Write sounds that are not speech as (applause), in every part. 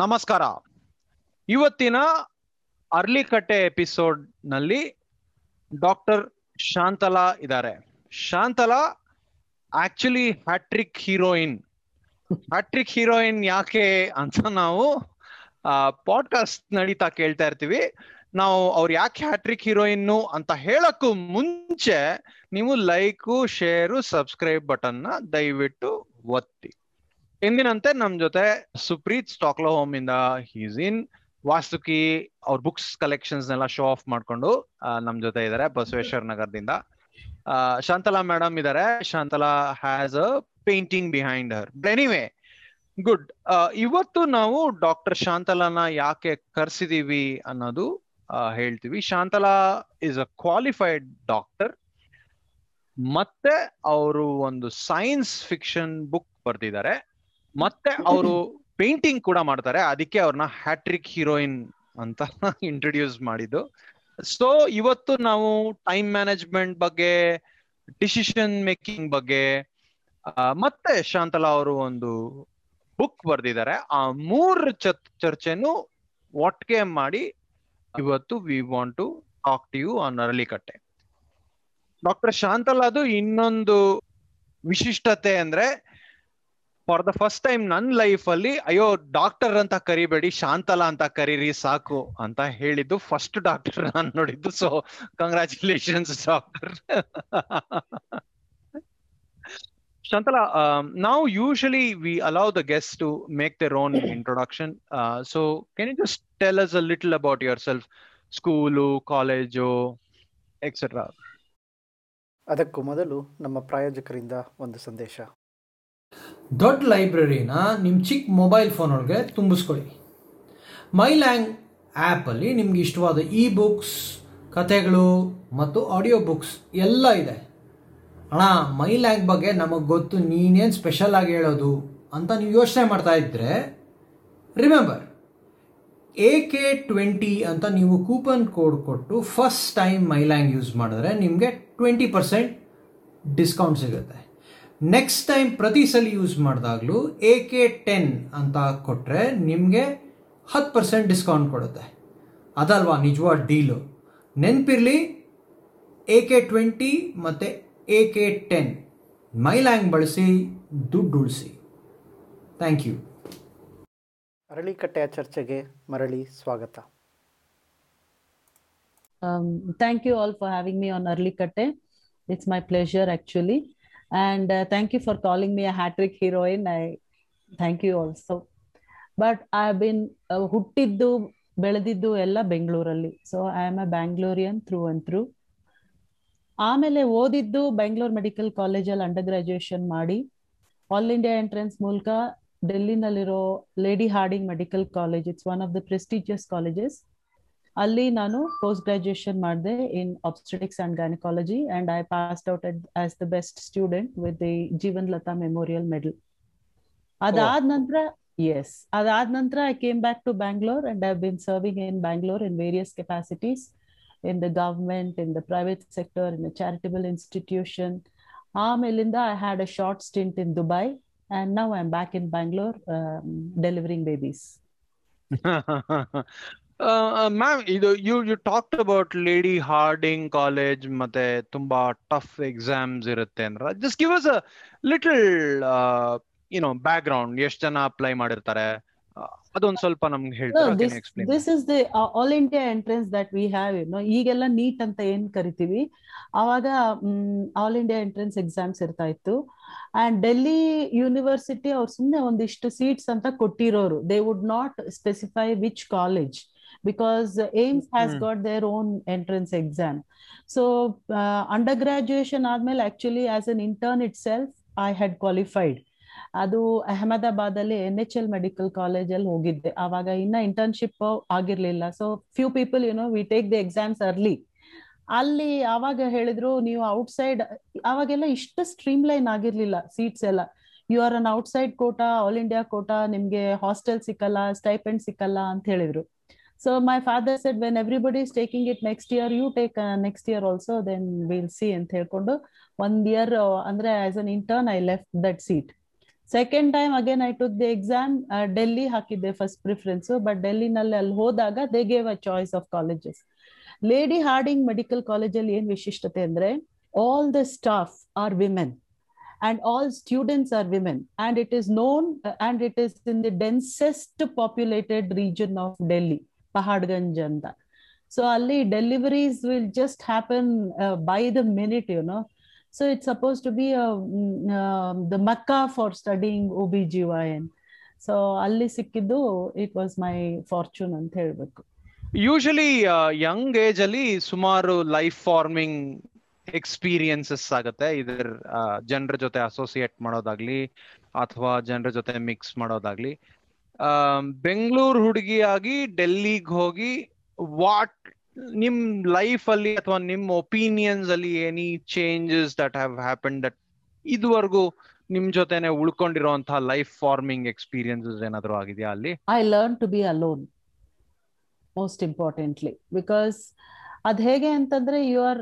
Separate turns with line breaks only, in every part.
ನಮಸ್ಕಾರ ಇವತ್ತಿನ ಅರ್ಲಿಕಟ್ಟೆ ಎಪಿಸೋಡ್ ನಲ್ಲಿ ಡಾಕ್ಟರ್ ಶಾಂತಲಾ ಇದ್ದಾರೆ Shantala actually hat trick heroine hat trick heroine ಯಾಕೆ ಅಂತ ನಾವು ಪಾಡ್ಕಾಸ್ಟ್ ನಡೀತಾ ಕೇಳ್ತಾ ಇರ್ತೀವಿ ನಾವು ಅವ್ರು ಯಾಕೆ ಹ್ಯಾಟ್ರಿಕ್ ಹೀರೋಯಿನ್ ಅಂತ ಹೇಳಕ್ಕೂ ಮುಂಚೆ ನೀವು ಲೈಕು ಶೇರು ಸಬ್ಸ್ಕ್ರೈಬ್ ಬಟನ್ ನ ದಯವಿಟ್ಟು ಒತ್ತಿ ಎಂದಿನಂತೆ ನಮ್ ಜೊತೆ ಸುಪ್ರೀತ್ ಸ್ಟಾಕ್ಲೋ ಹೋಮ್ ಇಂದ ಹೀಸ್ ಇನ್ ವಾಸ್ತುಕಿ ಅವ್ರ ಬುಕ್ಸ್ ಕಲೆಕ್ಷನ್ಸ್ ಎಲ್ಲ ಶೋ ಆಫ್ ಮಾಡ್ಕೊಂಡು ನಮ್ ಜೊತೆ ಇದಾರೆ ಬಸವೇಶ್ವರ ನಗರದಿಂದ ಶಾಂತಲಾ ಮೇಡಮ್ ಇದಾರೆ Shantala has a painting behind her anyway good ಇವತ್ತು ನಾವು ಡಾಕ್ಟರ್ ಶಾಂತಲಾನ ಯಾಕೆ ಕರ್ಸಿದೀವಿ ಅನ್ನೋದು ಹೇಳ್ತೀವಿ Shantala is a qualified doctor ಮತ್ತೆ ಅವರು ಒಂದು ಸೈನ್ಸ್ ಫಿಕ್ಷನ್ ಬುಕ್ ಬರ್ತಿದ್ದಾರೆ ಮತ್ತೆ ಅವರು ಪೇಂಟಿಂಗ್ ಕೂಡ ಮಾಡ್ತಾರೆ ಅದಕ್ಕೆ ಅವ್ರನ್ನ ಹ್ಯಾಟ್ರಿಕ್ ಹೀರೋಯಿನ್ ಅಂತ ಇಂಟ್ರೊಡ್ಯೂಸ್ (laughs) ಮಾಡಿದ್ದು ಸೊ ಇವತ್ತು ನಾವು ಟೈಮ್ ಮ್ಯಾನೇಜ್ಮೆಂಟ್ ಬಗ್ಗೆ ಡಿಸಿಷನ್ ಮೇಕಿಂಗ್ ಬಗ್ಗೆ ಮತ್ತೆ ಶಾಂತಲಾ ಅವರು ಒಂದು ಬುಕ್ ಬರ್ದಿದ್ದಾರೆ ಆ ಮೂರು ಚರ್ಚೆನು ಒಟ್ಗೆ ಮಾಡಿ ಇವತ್ತು we want to talk to you on ನರಳಿಕಟ್ಟೆ ಡಾಕ್ಟರ್ ಶಾಂತಲಾದು ಇನ್ನೊಂದು ವಿಶಿಷ್ಟತೆ ಅಂದ್ರೆ ಫಾರ್ ದ ಫಸ್ಟ್ ಟೈಮ್ ನನ್ನ ಲೈಫ್ ಅಲ್ಲಿ ಅಯ್ಯೋ ಡಾಕ್ಟರ್ ಅಂತ ಕರಿಬೇಡಿ ಶಾಂತಲಾ ಅಂತ ಕರೀರಿ ಸಾಕು ಅಂತ ಹೇಳಿದ್ದು ಫಸ್ಟ್ ಡಾಕ್ಟರ್ ನಾನು ನೋಡಿದ್ದು ಸೊ ಕಂಗ್ರಾಚುಲೇಷನ್ಸ್ ಡಾಕ್ಟರ್ ಶಾಂತಲಾ ನಾವು usually we allow the guest to make their own introduction so can you just tell us a little about yourself school college etcetera
ಅದಕ್ಕೂ ಮೊದಲು ನಮ್ಮ ಪ್ರಾಯೋಜಕರಿಂದ ಒಂದು ಸಂದೇಶ ದೊಡ್ಡ ಲೈಬ್ರರಿನ ನಿಮ್ಮ ಚಿಕ್ಕ ಮೊಬೈಲ್ ಫೋನೊಳಗೆ ತುಂಬಿಸ್ಕೊಳ್ಳಿ ಮೈ ಲ್ಯಾಂಗ್ ಆ್ಯಪಲ್ಲಿ ನಿಮ್ಗೆ ಇಷ್ಟವಾದ ಇ ಬುಕ್ಸ್ ಕಥೆಗಳು ಮತ್ತು ಆಡಿಯೋ ಬುಕ್ಸ್ ಎಲ್ಲ ಇದೆ ಅಣ್ಣ ಮೈ ಲ್ಯಾಂಗ್ ಬಗ್ಗೆ ನಮಗೆ ಗೊತ್ತು ನೀನೇನು ಸ್ಪೆಷಲ್ ಆಗಿ ಹೇಳೋದು ಅಂತ ನೀವು ಯೋಚನೆ ಮಾಡ್ತಾ ಇದ್ದರೆ ರಿಮೆಂಬರ್ ಎ ಕೆ ಟ್ವೆಂಟಿ ಅಂತ ನೀವು ಕೂಪನ್ ಕೋಡ್ ಕೊಟ್ಟು ಫಸ್ಟ್ ಟೈಮ್ ಮೈ ಲ್ಯಾಂಗ್ ಯೂಸ್ ಮಾಡಿದ್ರೆ ನಿಮಗೆ ಟ್ವೆಂಟಿ ಪರ್ಸೆಂಟ್ ಡಿಸ್ಕೌಂಟ್ ಸಿಗುತ್ತೆ ನೆಕ್ಸ್ಟ್ ಟೈಮ್ ಪ್ರತಿ ಸಲ ಯೂಸ್ ಮಾಡಿದಾಗಲೂ ಎ ಕೆ ಟೆನ್ ಅಂತ ಕೊಟ್ಟರೆ ನಿಮಗೆ ಹತ್ತು ಪರ್ಸೆಂಟ್ ಡಿಸ್ಕೌಂಟ್ ಕೊಡುತ್ತೆ ಅದಲ್ವಾ ನಿಜವಾದ ಡೀಲು ನೆನಪಿರಲಿ ಎ ಕೆ ಟ್ವೆಂಟಿ ಮತ್ತು ಎ ಕೆ ಟೆನ್ ಮೈಲ್ಯಾಂಗ್ ಬಳಸಿ ದುಡ್ಡು ಉಳಿಸಿ
ಥ್ಯಾಂಕ್ ಯು ಅರಳಿಕಟ್ಟೆಯ ಚರ್ಚೆಗೆ
ಮರಳಿ ಸ್ವಾಗತ thank you all for having me on Aralikatte it's my pleasure actually And uh, thank you for calling me a hat trick heroine. I thank you also. But been uh, ಹುಟ್ಟಿದ್ದು ಬೆಳೆದಿದ್ದು ಎಲ್ಲ ಬೆಂಗಳೂರಲ್ಲಿ so I am a ಬ್ಯಾಂಗ್ಳೂರಿಯನ್ through and through ಆಮೇಲೆ ಓದಿದ್ದು Bengaluru medical ಕಾಲೇಜಲ್ಲಿ under graduation ಮಾಡಿ all India entrance ಮೂಲಕ ಡೆಲ್ಲಿನಲ್ಲಿರೋ Lady Hardinge medical college it's one of the prestigious colleges ಅಲ್ಲಿ ನಾನು ಪೋಸ್ಟ್ ಗ್ರಾಜುಯೇಷನ್ ಮಾಡಿದೆ in obstetrics and gynaecology and I pass out as the best student with the Jeevan Lata memorial medal ಅದಾದ oh. ನಂತರ yes ಅದಾದ ನಂತರ I came back to Bangalore and I been serving in Bangalore in various capacities in the government in the private sector in charitable institution ಆಮೇಲಿಂದ I had a short stint in Dubai and now I am back in Bangalore delivering babies
ಆ uh, ma'am uh, ಇದು you you talk about Lady Hardinge college ಮತ್ತೆ ತುಂಬಾ tough exams ಇರುತ್ತೆ ಅಂದ್ರೆ just give us a little you know background ಎಷ್ಟು ಜನ apply ಮಾಡಿರ್ತಾರೆ uh, ಅದೊಂದ್ ಸ್ವಲ್ಪ ನಮ್ಗೆ ಹೇಳ್ತಾರೆ this is the all
India entrance that we have no ಈಗೆಲ್ಲ ನೀಟ್ ಅಂತ ಏನ್ ಕರಿತೀವಿ ಆವಾಗ ಆಲ್ ಇಂಡಿಯಾ ಎಂಟ್ರೆನ್ಸ್ ಎಕ್ಸಾಮ್ಸ್ ಇರ್ತಾ ಇತ್ತು ಅಂಡ್ ಡೆಲ್ಲಿ ಯೂನಿವರ್ಸಿಟಿ ಅವ್ರು ಸುಮ್ಮನೆ ಒಂದಿಷ್ಟು ಸೀಟ್ಸ್ ಅಂತ ಕೊಟ್ಟಿರೋರು they would not specify which college because aims has mm. got their own entrance exam so uh, undergraduation ಆದ್ಮೇಲೆ actually as an intern itself I had qualified ಅದು ಅಹಮದಾಬಾದ್ ಅಲ್ಲಿ N H L medical college ಅಲ್ಲಿ ಹೋಗಿದ್ದೆ ಆವಾಗ ಇನ್ನ internship ಆಗಿರ್ಲಿಲ್ಲ so few people you know we take the exams early ಅಲ್ಲಿ ಅವಾಗ ಹೇಳಿದ್ರು ನೀವು ಔಟ್ ಸೈಡ್ ಅವಾಗೆಲ್ಲ ಇಷ್ಟು ಸ್ಟ್ರೀಮ್ ಲೈನ್ ಆಗಿರ್ಲಿಲ್ಲ ಸೀಟ್ಸ್ ಎಲ್ಲ you are an outside quota all India quota ನಿಮ್ಗೆ ಹಾಸ್ಟೆಲ್ ಸಿಕ್ಕಲ್ಲ ಸ್ಟೈಪೆಂಡ್ ಸಿಕ್ಕಲ್ಲ ಅಂತ ಹೇಳಿದ್ರು So my father said, when everybody is taking it next year, you take uh, next year also, then we'll see. And Thirkondo, one year, uh, as an intern, I left that seat. Second time, again, I took the exam. Uh, Delhi haki the first preference. But Delhi nal al hodaga, they gave a choice of colleges. Lady Harding Medical College, Alien Vishishtate Andre, all the staff are women and all students are women and it is known uh, and it is in the densest populated region of delhi ಪಹಾಡ್ಗಂಜ್ ಅಂತ so ಅಲ್ಲಿ deliveries will just happen by the minute you know so it suppose to be the Mecca for studying O B G Y N so ಅಲ್ಲಿ ಸಿಕ್ಕಿದ್ದು it was my fortune ಅಂತ ಹೇಳ್ಬೇಕು
usually young age ಅಲ್ಲಿ ಸುಮಾರು life farming experiences ಆಗುತ್ತೆ ಇದರ uh, ಜನರ ಜೊತೆ ಅಸೋಸಿಯೇಟ್ ಮಾಡೋದಾಗ್ಲಿ ಅಥವಾ ಜನರ ಜೊತೆ ಮಿಕ್ಸ್ ಮಾಡೋದಾಗ್ಲಿ ಬೆಂಗಳೂರು ಹುಡುಗಿಯಾಗಿ ಡೆಲ್ಲಿಗೆ ಹೋಗಿ ವಾಟ್ ನಿಮ್ ಲೈಫ್ ಅಲ್ಲಿ ಅಥವಾ ನಿಮ್ ಒಪಿನಿಯನ್ಸ್ ಅಲ್ಲಿ any changes that have happen that ಇದುವರೆಗೂ ನಿಮ್ ಜೊತೆನೆ ಉಳ್ಕೊಂಡಿರುವಂತಹ ಲೈಫ್ ಫಾರ್ಮಿಂಗ್ ಎಕ್ಸ್ಪೀರಿಯನ್ಸಸ್ ಏನಾದ್ರು ಆಗಿದೆಯಾ ಅಲ್ಲಿ
I learn to be alone most importantly because ಅದ್ ಹೇಗೆ ಅಂತಂದ್ರೆ ಯು ಆರ್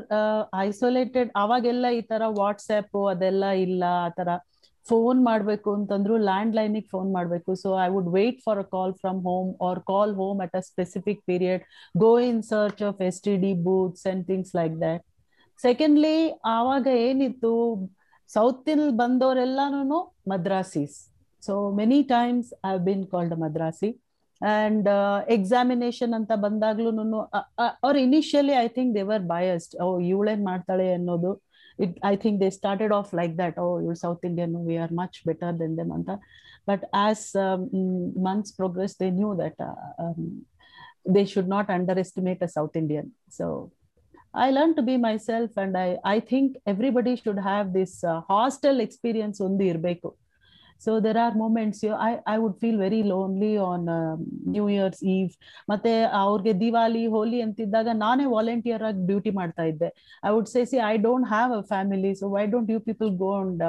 ಐಸೋಲೇಟೆಡ್ ಅವಾಗೆಲ್ಲ ಈ ತರ ವಾಟ್ಸ್ಆ್ಯಪ್ ಅದೆಲ್ಲ ಇಲ್ಲ ಆ ತರ ಫೋನ್ ಮಾಡಬೇಕು ಅಂತಂದ್ರು ಲ್ಯಾಂಡ್ ಲೈನಿಗೆ ಫೋನ್ ಮಾಡಬೇಕು so I would wait for a call from home or call home at a specific period go in search of S T D booths and things like that secondly ಆವಾಗ ಏನಿತ್ತು south ಇಲ್ಲಿ ಬಂದವರೆಲ್ಲಾನು Madrasis so many times I been called Madrasi and examination uh, ಅಂತ ಬಂದಾಗ್ಲೂ ಅವ್ರ initially I think they were biased ಓ ಇವಳೇನ್ ಮಾಡ್ತಾಳೆ ಅನ್ನೋದು it, I think they started off like that. Oh, you're South Indian. We are much better than them. And uh, but as um, months progressed, they knew that uh, um, they should not underestimate a South Indian. So I learned to be myself, and I, I think everybody should have this uh, experience on the Irbeku. So there are moments you I I would feel very lonely on new years ಈವ್ ಮತ್ತೆ ಅವ್ರಿಗೆ ದಿವಾಲಿ ಹೋಲಿ ಅಂತಿದ್ದಾಗ ನಾನೇ volunteer ಆಗಿ duty ಮಾಡ್ತಾ ಇದ್ದೆ I would say see I don't have a family so why don't you people go and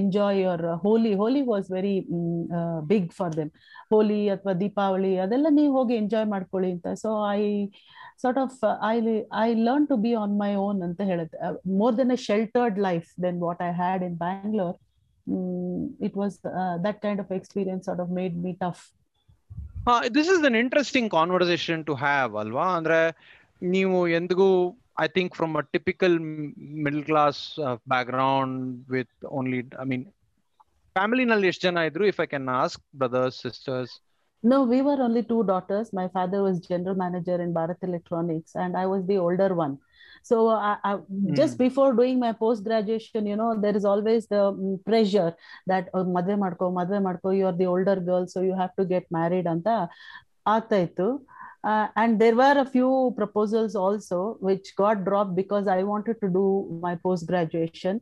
enjoy your Holi Holi was very big for them Holi ಅಥವಾ ದೀಪಾವಳಿ ಅದೆಲ್ಲ ನೀವು ಹೋಗಿ ಎಂಜಾಯ್ ಮಾಡ್ಕೊಳ್ಳಿ ಅಂತ so I sort of I I learn to be on my own ಅಂತ ಹೇಳುತ್ತೆ more then a sheltered life then what I had in Bangalore Mm, it was uh, that kind of experience sort of made me tough
uh, this is an interesting conversation to have alva andre ನೀವು ಎಂದಿಗೂ I think from a typical middle class background with only I mean ಫ್ಯಾಮಿಲಿನಲ್ಲಿ ಎಷ್ಟು ಜನ ಇದ್ರು if I can ask brothers sisters
No, we were only two daughters. My father was general manager in Bharat Electronics, and I was the older one so I, uh, I, uh, just hmm. before doing my post graduation you know there is always the mm, pressure that oh, mother madko mother madko you are the older girl so you have to get married anta the ಇತ್ತು uh, and there were a few proposals also which got dropped because i wanted to do my post graduation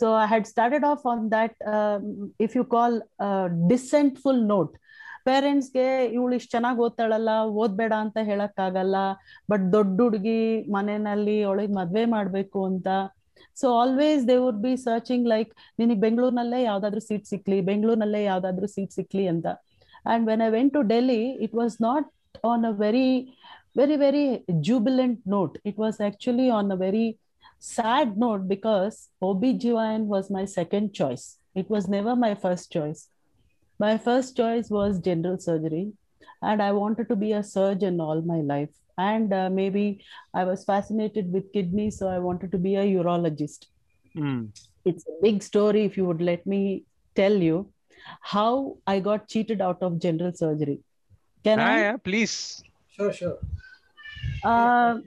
so i had started off on that um, if you call a uh, dissentful note ಪೇರೆಂಟ್ಸ್ಗೆ ಇವಳು ಇಷ್ಟು ಚೆನ್ನಾಗಿ ಓದ್ತಾಳಲ್ಲ ಓದ್ಬೇಡ ಅಂತ ಹೇಳಕ್ ಆಗಲ್ಲ but ದೊಡ್ಡ ಹುಡುಗಿ ಮನೆಯಲ್ಲಿ ಅವಳಿಗೆ ಮದ್ವೆ ಮಾಡ್ಬೇಕು ಅಂತ so always they would be searching like ನಿನಗೆ ಬೆಂಗಳೂರಿನಲ್ಲೇ ಯಾವ್ದಾದ್ರು ಸೀಟ್ ಸಿಕ್ಲಿ ಬೆಂಗಳೂರಿನಲ್ಲೇ ಯಾವ್ದಾದ್ರು ಸೀಟ್ ಸಿಕ್ಲಿ ಅಂತ and when I went to Delhi it was not on a very very very jubilant note it was actually on a very sad note because OB ಜಿವಾನ್ was my second choice it was never my first choice My first choice was general surgery, and I wanted to be a surgeon all my life. And uh, maybe I was fascinated with kidneys, so I wanted to be a urologist. Mm. It's a big story, if you would let me tell you how I got cheated out of general surgery. Can ah,
I? Yeah,
please. Sure, sure. Uh,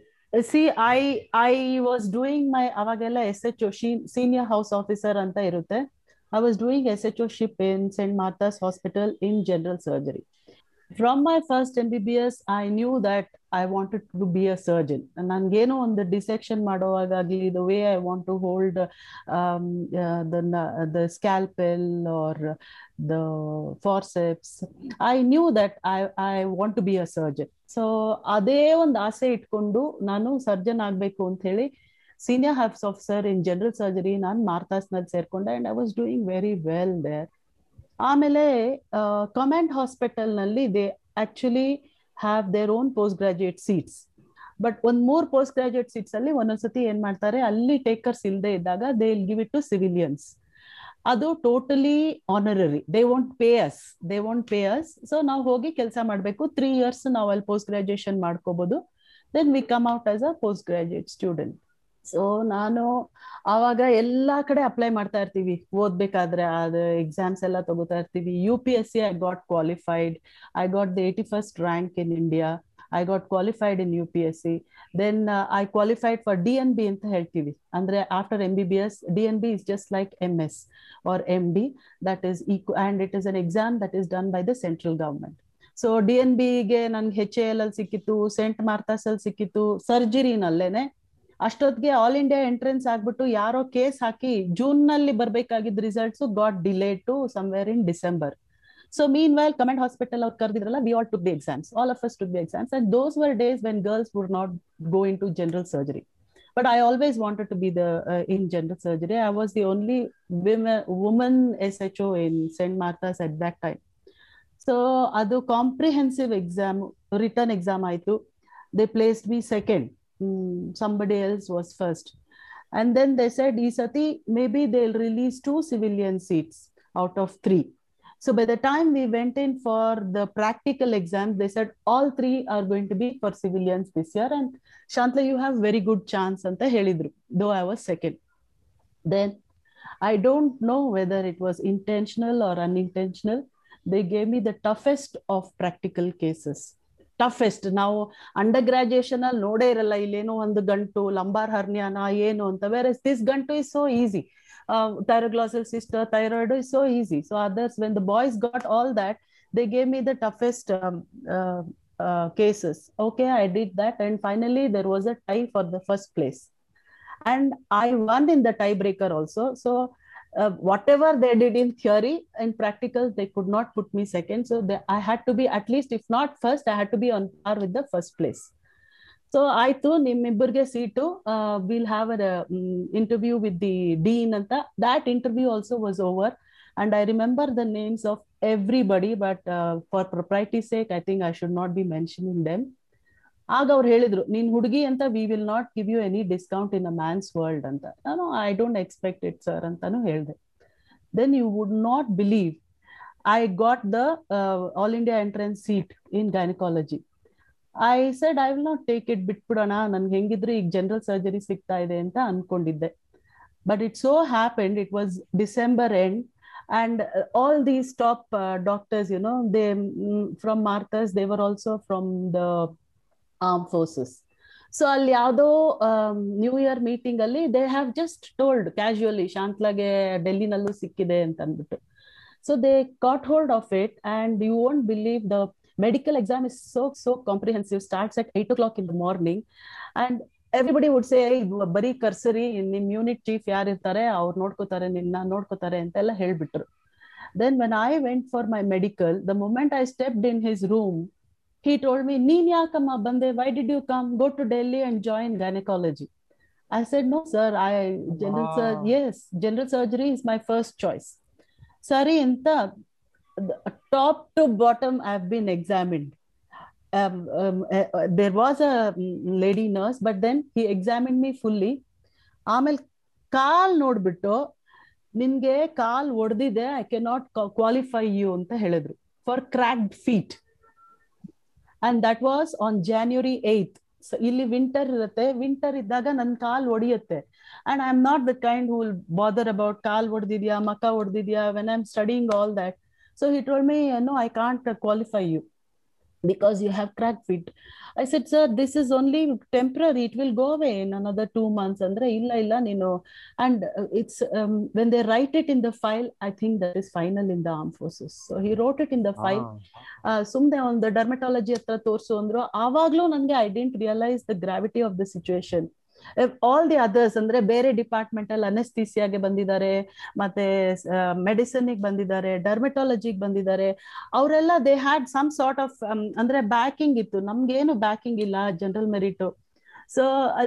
see i i was doing my ಅವಾಗೆಲ್ಲ S senior house officer officer ಅಂತ ಇರುತ್ತೆ I was doing SHOship in St. Martha's Hospital in general surgery. From my first MBBS, I knew that I wanted to be a surgeon. And then, you on the dissection, the way I want to hold um, uh, the, the scalpel or the forceps, I knew that I, I want to be a surgeon. So, ಅದೇ ಒಂದು ಆಸೆ ಇಟ್ಕೊಂಡು ನಾನು surgeon ಆಗಬೇಕು ಅಂತ ಹೇಳಿ senior house officer in general surgery ನಾನು ನಲ್ಲಿ ಸೇರ್ಕೊಂಡೆ and I was doing very well there ಆಮೇಲೆ ಹಾಸ್ಪಿಟಲ್ ನಲ್ಲಿ they actually have their own post graduate seats but ಒಂದ್ ಮೂರ್ ಪೋಸ್ಟ್ ಗ್ರಾಜುಯೇಟ್ ಸೀಟ್ಸ್ ಅಲ್ಲಿ ಒಂದೊಂದ್ಸತಿ ಏನ್ ಮಾಡ್ತಾರೆ ಅಲ್ಲಿ ಟೇಕರ್ಸ್ ಇಲ್ಲದೆ ಇದ್ದಾಗ ದೇ ಇಲ್ ಗಿವ್ ಇಟ್ ಟು ಸಿವಿಲಿಯನ್ಸ್ ಅದು totally honorary they want pay us they want pay us so ನಾವು ಹೋಗಿ ಕೆಲಸ ಮಾಡಬೇಕು ತ್ರೀ ಇಯರ್ಸ್ ನಾವು ಅಲ್ಲಿ ಪೋಸ್ಟ್ ಗ್ರಾಜುಯೇಷನ್ ಮಾಡ್ಕೋಬಹುದು then we come out as a post graduate student so ನಾನು ಅವಾಗ ಎಲ್ಲಾ ಕಡೆ ಅಪ್ಲೈ ಮಾಡ್ತಾ ಇರ್ತೀವಿ ಓದ್ಬೇಕಾದ್ರೆ ಅದು ಎಕ್ಸಾಮ್ಸ್ ಎಲ್ಲ ತಗೋತಾ ಇರ್ತೀವಿ U P S C I got qualified I got the eighty first rank in India I got qualified in U P S C then I qualified for D N B ಅಂತ ಹೇಳ್ತೀವಿ ಅಂದ್ರೆ after M B B S D N B is just like M S or M D that is eke and it is an exam that is done by the central government so D N ಗೆ ನನ್ಗೆ H L ಅಲ್ಲಿ ಸಿಕ್ಕಿತ್ತು scent Martha's ಅಲ್ಲಿ ಸಿಕ್ಕಿತ್ತು ಸರ್ಜರಿನಲ್ಲೇನೆ ಅಷ್ಟೊತ್ತಿಗೆ all India entrance ಆಗ್ಬಿಟ್ಟು ಯಾರೋ ಕೇಸ್ ಹಾಕಿ ಜೂನ್ ನಲ್ಲಿ ಬರ್ಬೇಕಾಗಿದ್ದ results got delay to somewhere in December so mean well command hospital ಅವ್ರು ಕರೆದಿದ್ರಲ್ಲ we all to the exams all of us to the exams and those were days when girls would not go into general surgery but I always wanted to be the in general surgery I was the only woman S H O in scent Martha's at that time so ಅದು comprehensive exam return exam ಆಯ್ತು they place B second Mm, somebody else was first. And then they said, Isati, maybe they'll release two civilian seats out of three. So by the time we went in for the practical exam, they said all three are going to be for civilians this year. And Shantla, you have very good chance anta helidru, though I was second. Then I don't know whether it was intentional or unintentional. They gave me the toughest of practical cases. Toughest ನಾವು under graduation ಅಲ್ಲಿ ನೋಡೇ ಇರಲ್ಲ ಇಲ್ಲೇನೋ ಒಂದು ಗಂಟು lumbar ಹರ್ನಿಯಾನ ಏನು ಅಂತ ವೇರ್ ದಿಸ್ ಗಂಟು is so easy thyroglossal cyst or thyroid is so easy so others when the boys got all that they gave me the toughest cases. Okay, I did that. And finally, there was a tie for the first place. And I won in the tiebreaker also. So uh, whatever they did in theory in practical they could not put me second so i had to be at least if not first i had to be on par with the first place so i too nimibburge uh, seat we'll have an um, interview with the dean and that interview also was over and i remember the names of everybody but uh, for propriety's sake i think i should not be mentioning them ಆಗ ಅವ್ರು ಹೇಳಿದ್ರು ನೀನ್ ಹುಡುಗಿ ಅಂತ we will not give you any discount in a man's world ಅಂತ ನಾನು I don't expect it sir ಅಂತಾನು ಹೇಳಿದೆ then you would not believe I got the all India entrance seat in gynaecology I said I will not take it ಬಿಟ್ಬಿಡೋಣ ನನ್ಗೆ ಹೆಂಗಿದ್ರು ಈಗ general surgery ಸಿಗ್ತಾ ಇದೆ ಅಂತ ಅನ್ಕೊಂಡಿದ್ದೆ but it so happened it was December end and all these top uh, doctors you know they from marthas they were also from the arm forces so ಅಲ್ಲಿ ಯಾವುದೋ ನ್ಯೂ ಇಯರ್ ಮೀಟಿಂಗ್ ಅಲ್ಲಿ they have just told casually ಶಾಂತ್ಲಾಗೆ ಡೆಲ್ಲಿನಲ್ಲೂ ಸಿಕ್ಕಿದೆ ಅಂತ ಅಂದ್ಬಿಟ್ಟು so they caught hold of it and you won't believe the medical exam is so so comprehensive starts at eight o'clock in the morning and everybody would say ಬರೀ cursory ನಿಮ್ unit chief ಯಾರು ಇರ್ತಾರೆ ಅವ್ರು ನೋಡ್ಕೋತಾರೆ ನಿನ್ನ ನೋಡ್ಕೋತಾರೆ ಅಂತೆಲ್ಲ ಹೇಳ್ಬಿಟ್ರು then when I went for my medical the moment I stepped in his room He told me, Ninya Kama Bande, why did you come? Go to Delhi and join gynecology. I said, no, sir, I general wow. Sur- yes, general surgery is my first choice. Sorry, Inta, top to bottom, I've been examined. Um, um, uh, there was a mm, lady nurse, but then he examined me fully. ಆಮೇಲೆ Ninge ನೋಡ್ಬಿಟ್ಟು ನಿನ್ಗೆ ಕಾಲ್ ಒಡೆದಿದೆ cannot qualify qualify you ಅಂತ ಹೇಳಿದ್ರು for cracked feet and that was on January eighth ಇಲ್ಲಿ winter ಇರುತ್ತೆ winter ಇದ್ದಾಗ ನನ್ ಕಾಲ್ ಒಡೆಯುತ್ತೆ and I am not the kind who bother about ಕಾಲ್ ಒಡೆದಿದ್ಯಾ ಮಕ್ಕ ಒಡೆದಿದ್ಯಾ when I am studying all that so he told me no I can't qualify you because you have cracked it i said sir this is only temporary it will go away in another two months andre illa illa and it's um, when they write it in the file i think that is final in the armed forces so he wrote it in the file ಸುಮ್ಮನೆ on the dermatology, ತೋರಿಸು ಅಂದ್ರು ಆವಾಗ್ಲೂ ನನಗೆ I didn't realise the gravity all the others ಅಂದ್ರೆ ಬೇರೆ department ಅಲ್ಲಿ ಅನೆಸ್ತೀಸಿಯಾಗೆ ಬಂದಿದ್ದಾರೆ ಮತ್ತೆ ಮೆಡಿಸಿನ್ ಬಂದಿದ್ದಾರೆ ಡರ್ಮೆಟಾಲಜಿಗೆ ಬಂದಿದ್ದಾರೆ ಅವರೆಲ್ಲ they had some sort of ಅಂದ್ರೆ ಬ್ಯಾಕಿಂಗ್ ಇತ್ತು ನಮ್ಗೇನು ಬ್ಯಾಕಿಂಗ್ ಇಲ್ಲ general merit so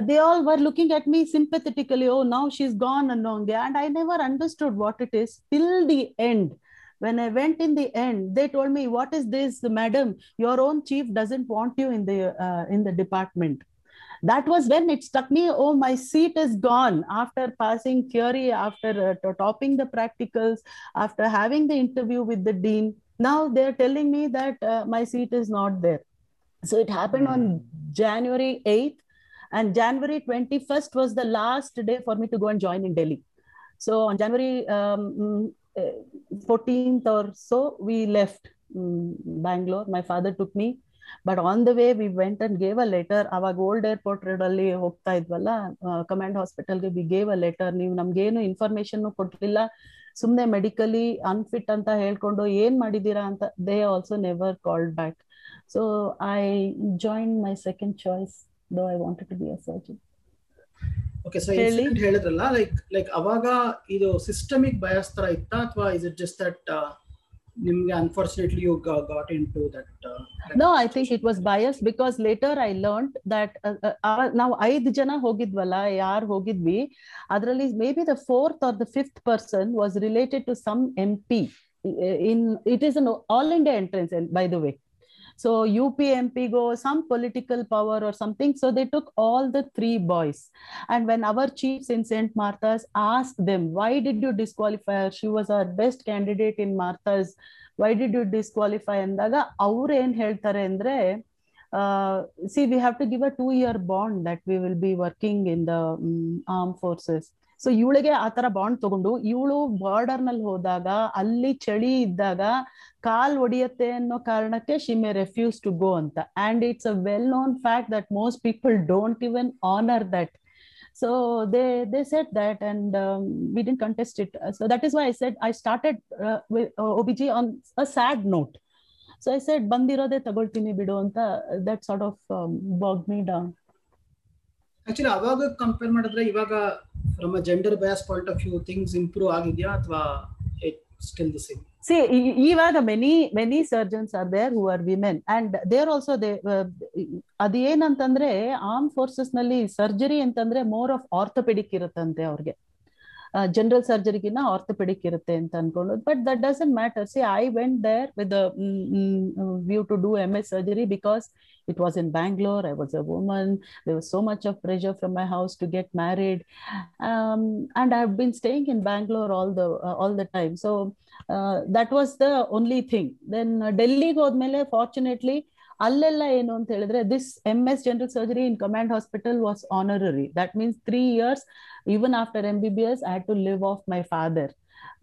they all were looking at me sympathetically oh now she is gone ಹಂಗೆ and I never understood what it is till the end when I went in the end, they told me, "What is this, madam? Your own chief doesn't want you in the uh, in the that was when it struck me oh my seat is gone after passing theory after uh, topping the practicals after having the interview with the dean now they're telling me that uh, my seat is not there so it happened on hmm. january 8th and january 21st was the last day for me to go and join in delhi so on january um, 14th mm, uh, or so we left um, bangalore my father took me but on the way we went and gave a letter ಅವಾಗ old airport road ಅಲ್ಲಿ ಹೋಗ್ತಾ ಇದ್ವಲ್ಲ command ಹಾಸ್ಪಿಟಲ್ಗೆ we gave a letter ನೀವು ನಮ್ಗೇನು information ಕೊಟ್ಟಿಲ್ಲ ಸುಮ್ನೆ medically unfit ಅಂತ ಹೇಳ್ಕೊಂಡು ಏನ್ ಮಾಡಿದೀರಾ ಅಂತ they also never called back so I join my second choice though I want to be a surgeon
okay so ಹೇಳಿದ್ರಲ್ಲ ಲೈಕ್ ಲೈಕ್ ಅವಾಗ ಇದು ಸಿಸ್ಟಮಿಕ್ ಬಯಸ್ ತರ ಇತ್ತಾ ಅಥವಾ ಇಸ್ ಇಟ್ ಜಸ್ಟ್ ದಟ್ ನಿಮ್ಗೆ unfortunately you got in to that
no I think it was bias because later I learn that ನಾವು ಐದು ಜನ ಹೋಗಿದ್ವಲ್ಲ ಯಾರು ಹೋಗಿದ್ವಿ ಅದರಲ್ಲಿ maybe the fourth or the fifth person was related to some M P in it is an all India entrance by the way so UPMP go some political power or something. So they took all the three boys. And when our chiefs in St. Martha's asked them, why did you disqualify her? She was our best candidate in Martha's. Why did you disqualify? andaga ಅವ್ರು ಏನ್ ಹೇಳ್ತಾರೆ ಅಂದ್ರೆ uh, see, we have to give a two year bond that we will be working in the um, armed forces. So ಇವಳಿಗೆ ಆ ತರ bond ತಗೊಂಡು ಇವಳು border ನಲ್ಲಿ ಹೋದಾಗ ಅಲ್ಲಿ ಚಳಿ ಇದ್ದಾಗ ಕಾಲ್ ಒಡೆಯತ್ತೆ ಅನ್ನೋ ಕಾರಣಕ್ಕೆ ಮೇ ರೆಫ್ಯೂಸ್ ಟು ಗೋ ಅಂತ and it's a well known fact that most people don't even honour that so they they said that and didn't contest it so that is why I said I sad note so I said ಬಂದಿರೋದೇ ತಗೊಳ್ತೀನಿ ಬಿಡು ಅಂತ that sort of bog down
actually ಅವಾಗ compare ಮಾಡಿದ್ರೆ ಇವಾಗ from gender bias point of view things improve ಆಗಿದೆಯಾ ಅಥವಾ
still the same see ಇವಾಗ many many surgeons R there who are women and there also they ಅದೇನಂತಂದ್ರೆ armed forces ನಲ್ಲಿ surgery ಅಂತಂದ್ರೆ more of orthopaedic ಇರುತ್ತಂತೆ ಅವ್ರಿಗೆ ಜನರಲ್ ಸರ್ಜರಿಗಿನ orthopaedic ಇರುತ್ತೆ ಅಂತ ಅನ್ಕೊಳ್ಳೋದು but that doesn't matter see I went there with view to do M S surgery because it was in Bangalore I was a woman they was so much of pressure from my house to get married and I have been staying in Bangalore all the all the time so that was the only thing then ಡೆಲ್ಲಿಗೆ ಹೋದ್ಮೇಲೆ fortunately ಅಲ್ಲೆಲ್ಲ ಏನು ಅಂತ ಹೇಳಿದ್ರೆ this M S general surgery in command hospital was honorary that means three years B B S I had to live off my father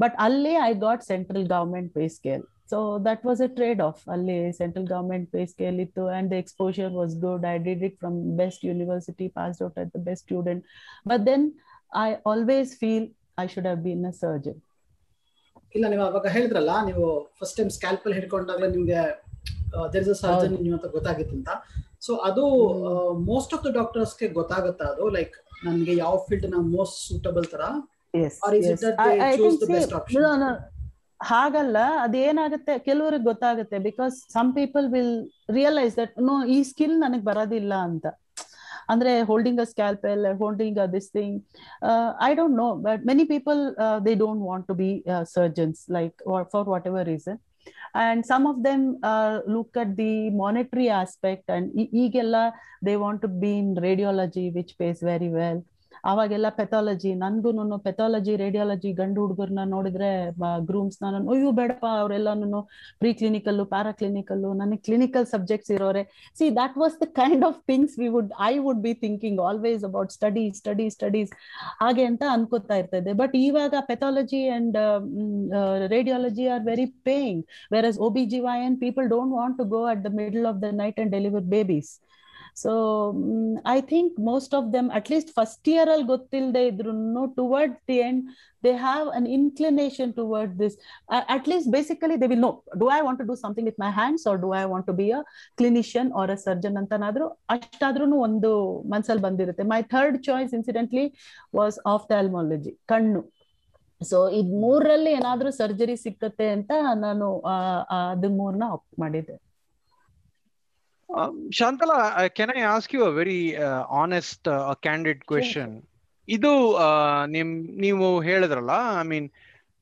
but ಅಲ್ಲಿ I got central government pay scale so that was a trade off ಅಲ್ಲಿ central government pay scale ಇತ್ತು and the exposure was good I did it from best university passed out at the best student but then I always feel I should have been a surgeon
ಇಲ್ಲ ನೀವು ಅವಾಗ ಹೇಳಿದ್ರಲ್ಲ ನೀವು first time scalpel ಹಿಡ್ಕೊಂಡಾಗಲೇ ನಿಮಗೆ there is a surgeon ನೀವು ಅಂತ ಗೊತ್ತಾಗಿತ್ತು ಅಂತ ಸೊ ಅದು ಮೋಸ್ಟ್ ಆಫ್ ದ ಗೆ ಗೊತ್ತಾಗುತ್ತಾ ಅದು ಲೈಕ್ ನನಗೆ ಯಾವ ಫೀಲ್ಡ್ ಮೋಸ್ಟ್ ಸೂಟಬಲ್ ತರ
ಹಾಗಲ್ಲ ಅದೇನಾಗುತ್ತೆ ಕೆಲವರಿಗೆ ಗೊತ್ತಾಗುತ್ತೆ because some people will realise that no ಈ ಸ್ಕಿಲ್ ನನಗೆ ಬರೋದಿಲ್ಲ ಅಂತ ಅಂದ್ರೆ holding a scalpel holding a this thing I don't know but many people they don't want to be surgeons like for whatever reason and some of them uh, look at the monetary aspect and ಈಗೆಲ್ಲ they want to be in radiology which pays very well ಅವಾಗೆಲ್ಲ pathology ನನ್ಗು pathology radiology ಗಂಡು ಹುಡುಗರ್ನ ನೋಡಿದ್ರೆ grooms ನಾನು ಅಯ್ಯೋ ಬೇಡಪ್ಪ ಅವರೆಲ್ಲಾನು ಪ್ರೀ ಕ್ಲಿನಿಕಲ್ಲು ಪ್ಯಾರಾ ಕ್ಲಿನಿಕಲ್ಲು ನನಗೆ ಕ್ಲಿನಿಕಲ್ ಸಬ್ಜೆಕ್ಟ್ಸ್ ಇರೋರೆ see that was the kind of things we would I would be thinking always about study study studies ಹಾಗೆ ಅಂತ ಅನ್ಕೋತಾ ಇರ್ತಾ ಇದೆ ಬಟ್ ಇವಾಗ pathology and radiology are very paying wear S O B G Y and people don't want to go at the middle of the night and deliver babies so I think most of them at least first year ಅಲ್ಲಿ ಗೊತ್ತಿಲ್ಲದೆ ಇದ್ರು toward the end they have an inclination toward this at least basically they will no do I want to do something with my hands or do I want to be a clinician or a surgeon ಅಂತನಾದ್ರೂ ಅಷ್ಟಾದ್ರೂ ಒಂದು ಮನಸ್ಸಲ್ಲಿ ಬಂದಿರುತ್ತೆ my third choice incidentally was of the ophthalmology ಕಣ್ಣು so ಇದ್ ಮೂರಲ್ಲಿ ಏನಾದ್ರೂ surgery ಸಿಕ್ಕತ್ತೆ ಅಂತ ನಾನು ಅದು ಮೂರ್ನ ಆಪ್ಟ್ ಮಾಡಿದ್ದೆ
Um, Shantala, uh, can I ask you a very uh, honest, uh, candid question? ಇದು uh, ನಿಮ್ ನೀವು ಹೇಳಿದ್ರಲ್ಲ ಐ ಮೀನ್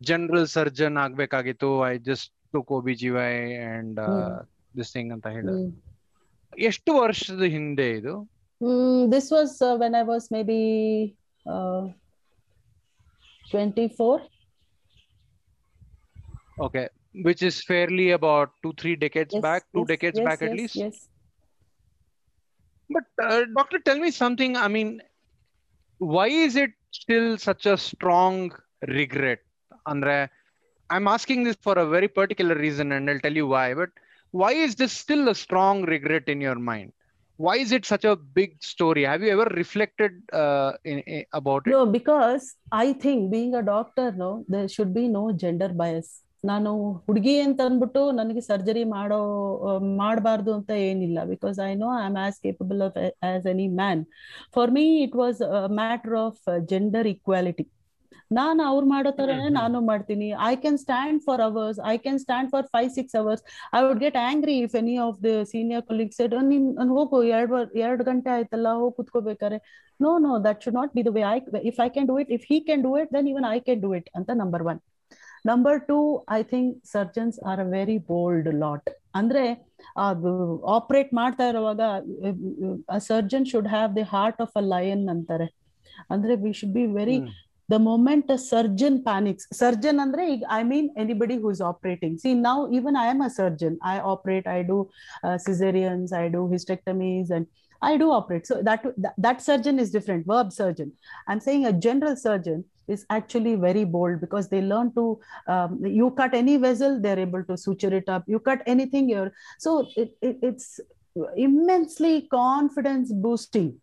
ಜನರಲ್ ಸರ್ಜನ್ ಆಗ್ಬೇಕಾಗಿತ್ತು I just took O B G Y and this thing ಅಂತ ಹೇಳಿದ್ರು ಎಷ್ಟು ವರ್ಷದ ಹಿಂದೆ ಇದು
this was when I was maybe twenty four
okay which is fairly about two three decades back two decades back at least but uh, doctor, tell me something. I mean, why is it still such a strong regret, Andre? I'm asking this for a very particular reason, and I'll tell you why. But why is this still a strong regret in your mind? Why is it such a big story? Have you ever reflected uh, in, in, about it?
No, because I think being a doctor, no, there should be no gender bias ನಾನು ಹುಡುಗಿ ಅಂತ ಅಂದ್ಬಿಟ್ಟು ನನಗೆ surgery ಮಾಡೋ ಮಾಡಬಾರ್ದು ಅಂತ ಏನಿಲ್ಲ because I know I am as capable of as any man for me it was matter of gender equality ನಾನು ಅವ್ರು ಮಾಡೋ ತರ ನಾನು ಮಾಡ್ತೀನಿ I can stand for hours I can stand for five six hours I would get angry if any of the senior colleagues ನಿನ್ ಹೋಗು ಎರಡು ಎರಡು ಗಂಟೆ ಆಯ್ತಲ್ಲ ಹೋಗಿ ಕುತ್ಕೋಬೇಕಾರೆ no no that should not be the I if I can do it if he can do it then even I can do it ಅಂತ number one number two I think surgeons are a very bold lot ಅಂದ್ರೆ operate ಮಾಡ್ತಾ ಇರುವಾಗ surgeon should have the heart of a lion ಅಂತಾರೆ ಅಂದ್ರೆ we should be very the moment a surgeon panics surgeon ಅಂದ್ರೆ ಈಗ I mean anybody who is operating see ನಾವು even I am a surgeon I operate I do ಸಿಸೇರಿಯನ್ಸ್ I do hysterectomies and I do operate so that that surgeon is different verb surgeon I am saying a general surgeon is actually very bold because they learn to um, you cut any vessel they're able to suture it up you cut anything here so it, it, it's immensely confidence boosting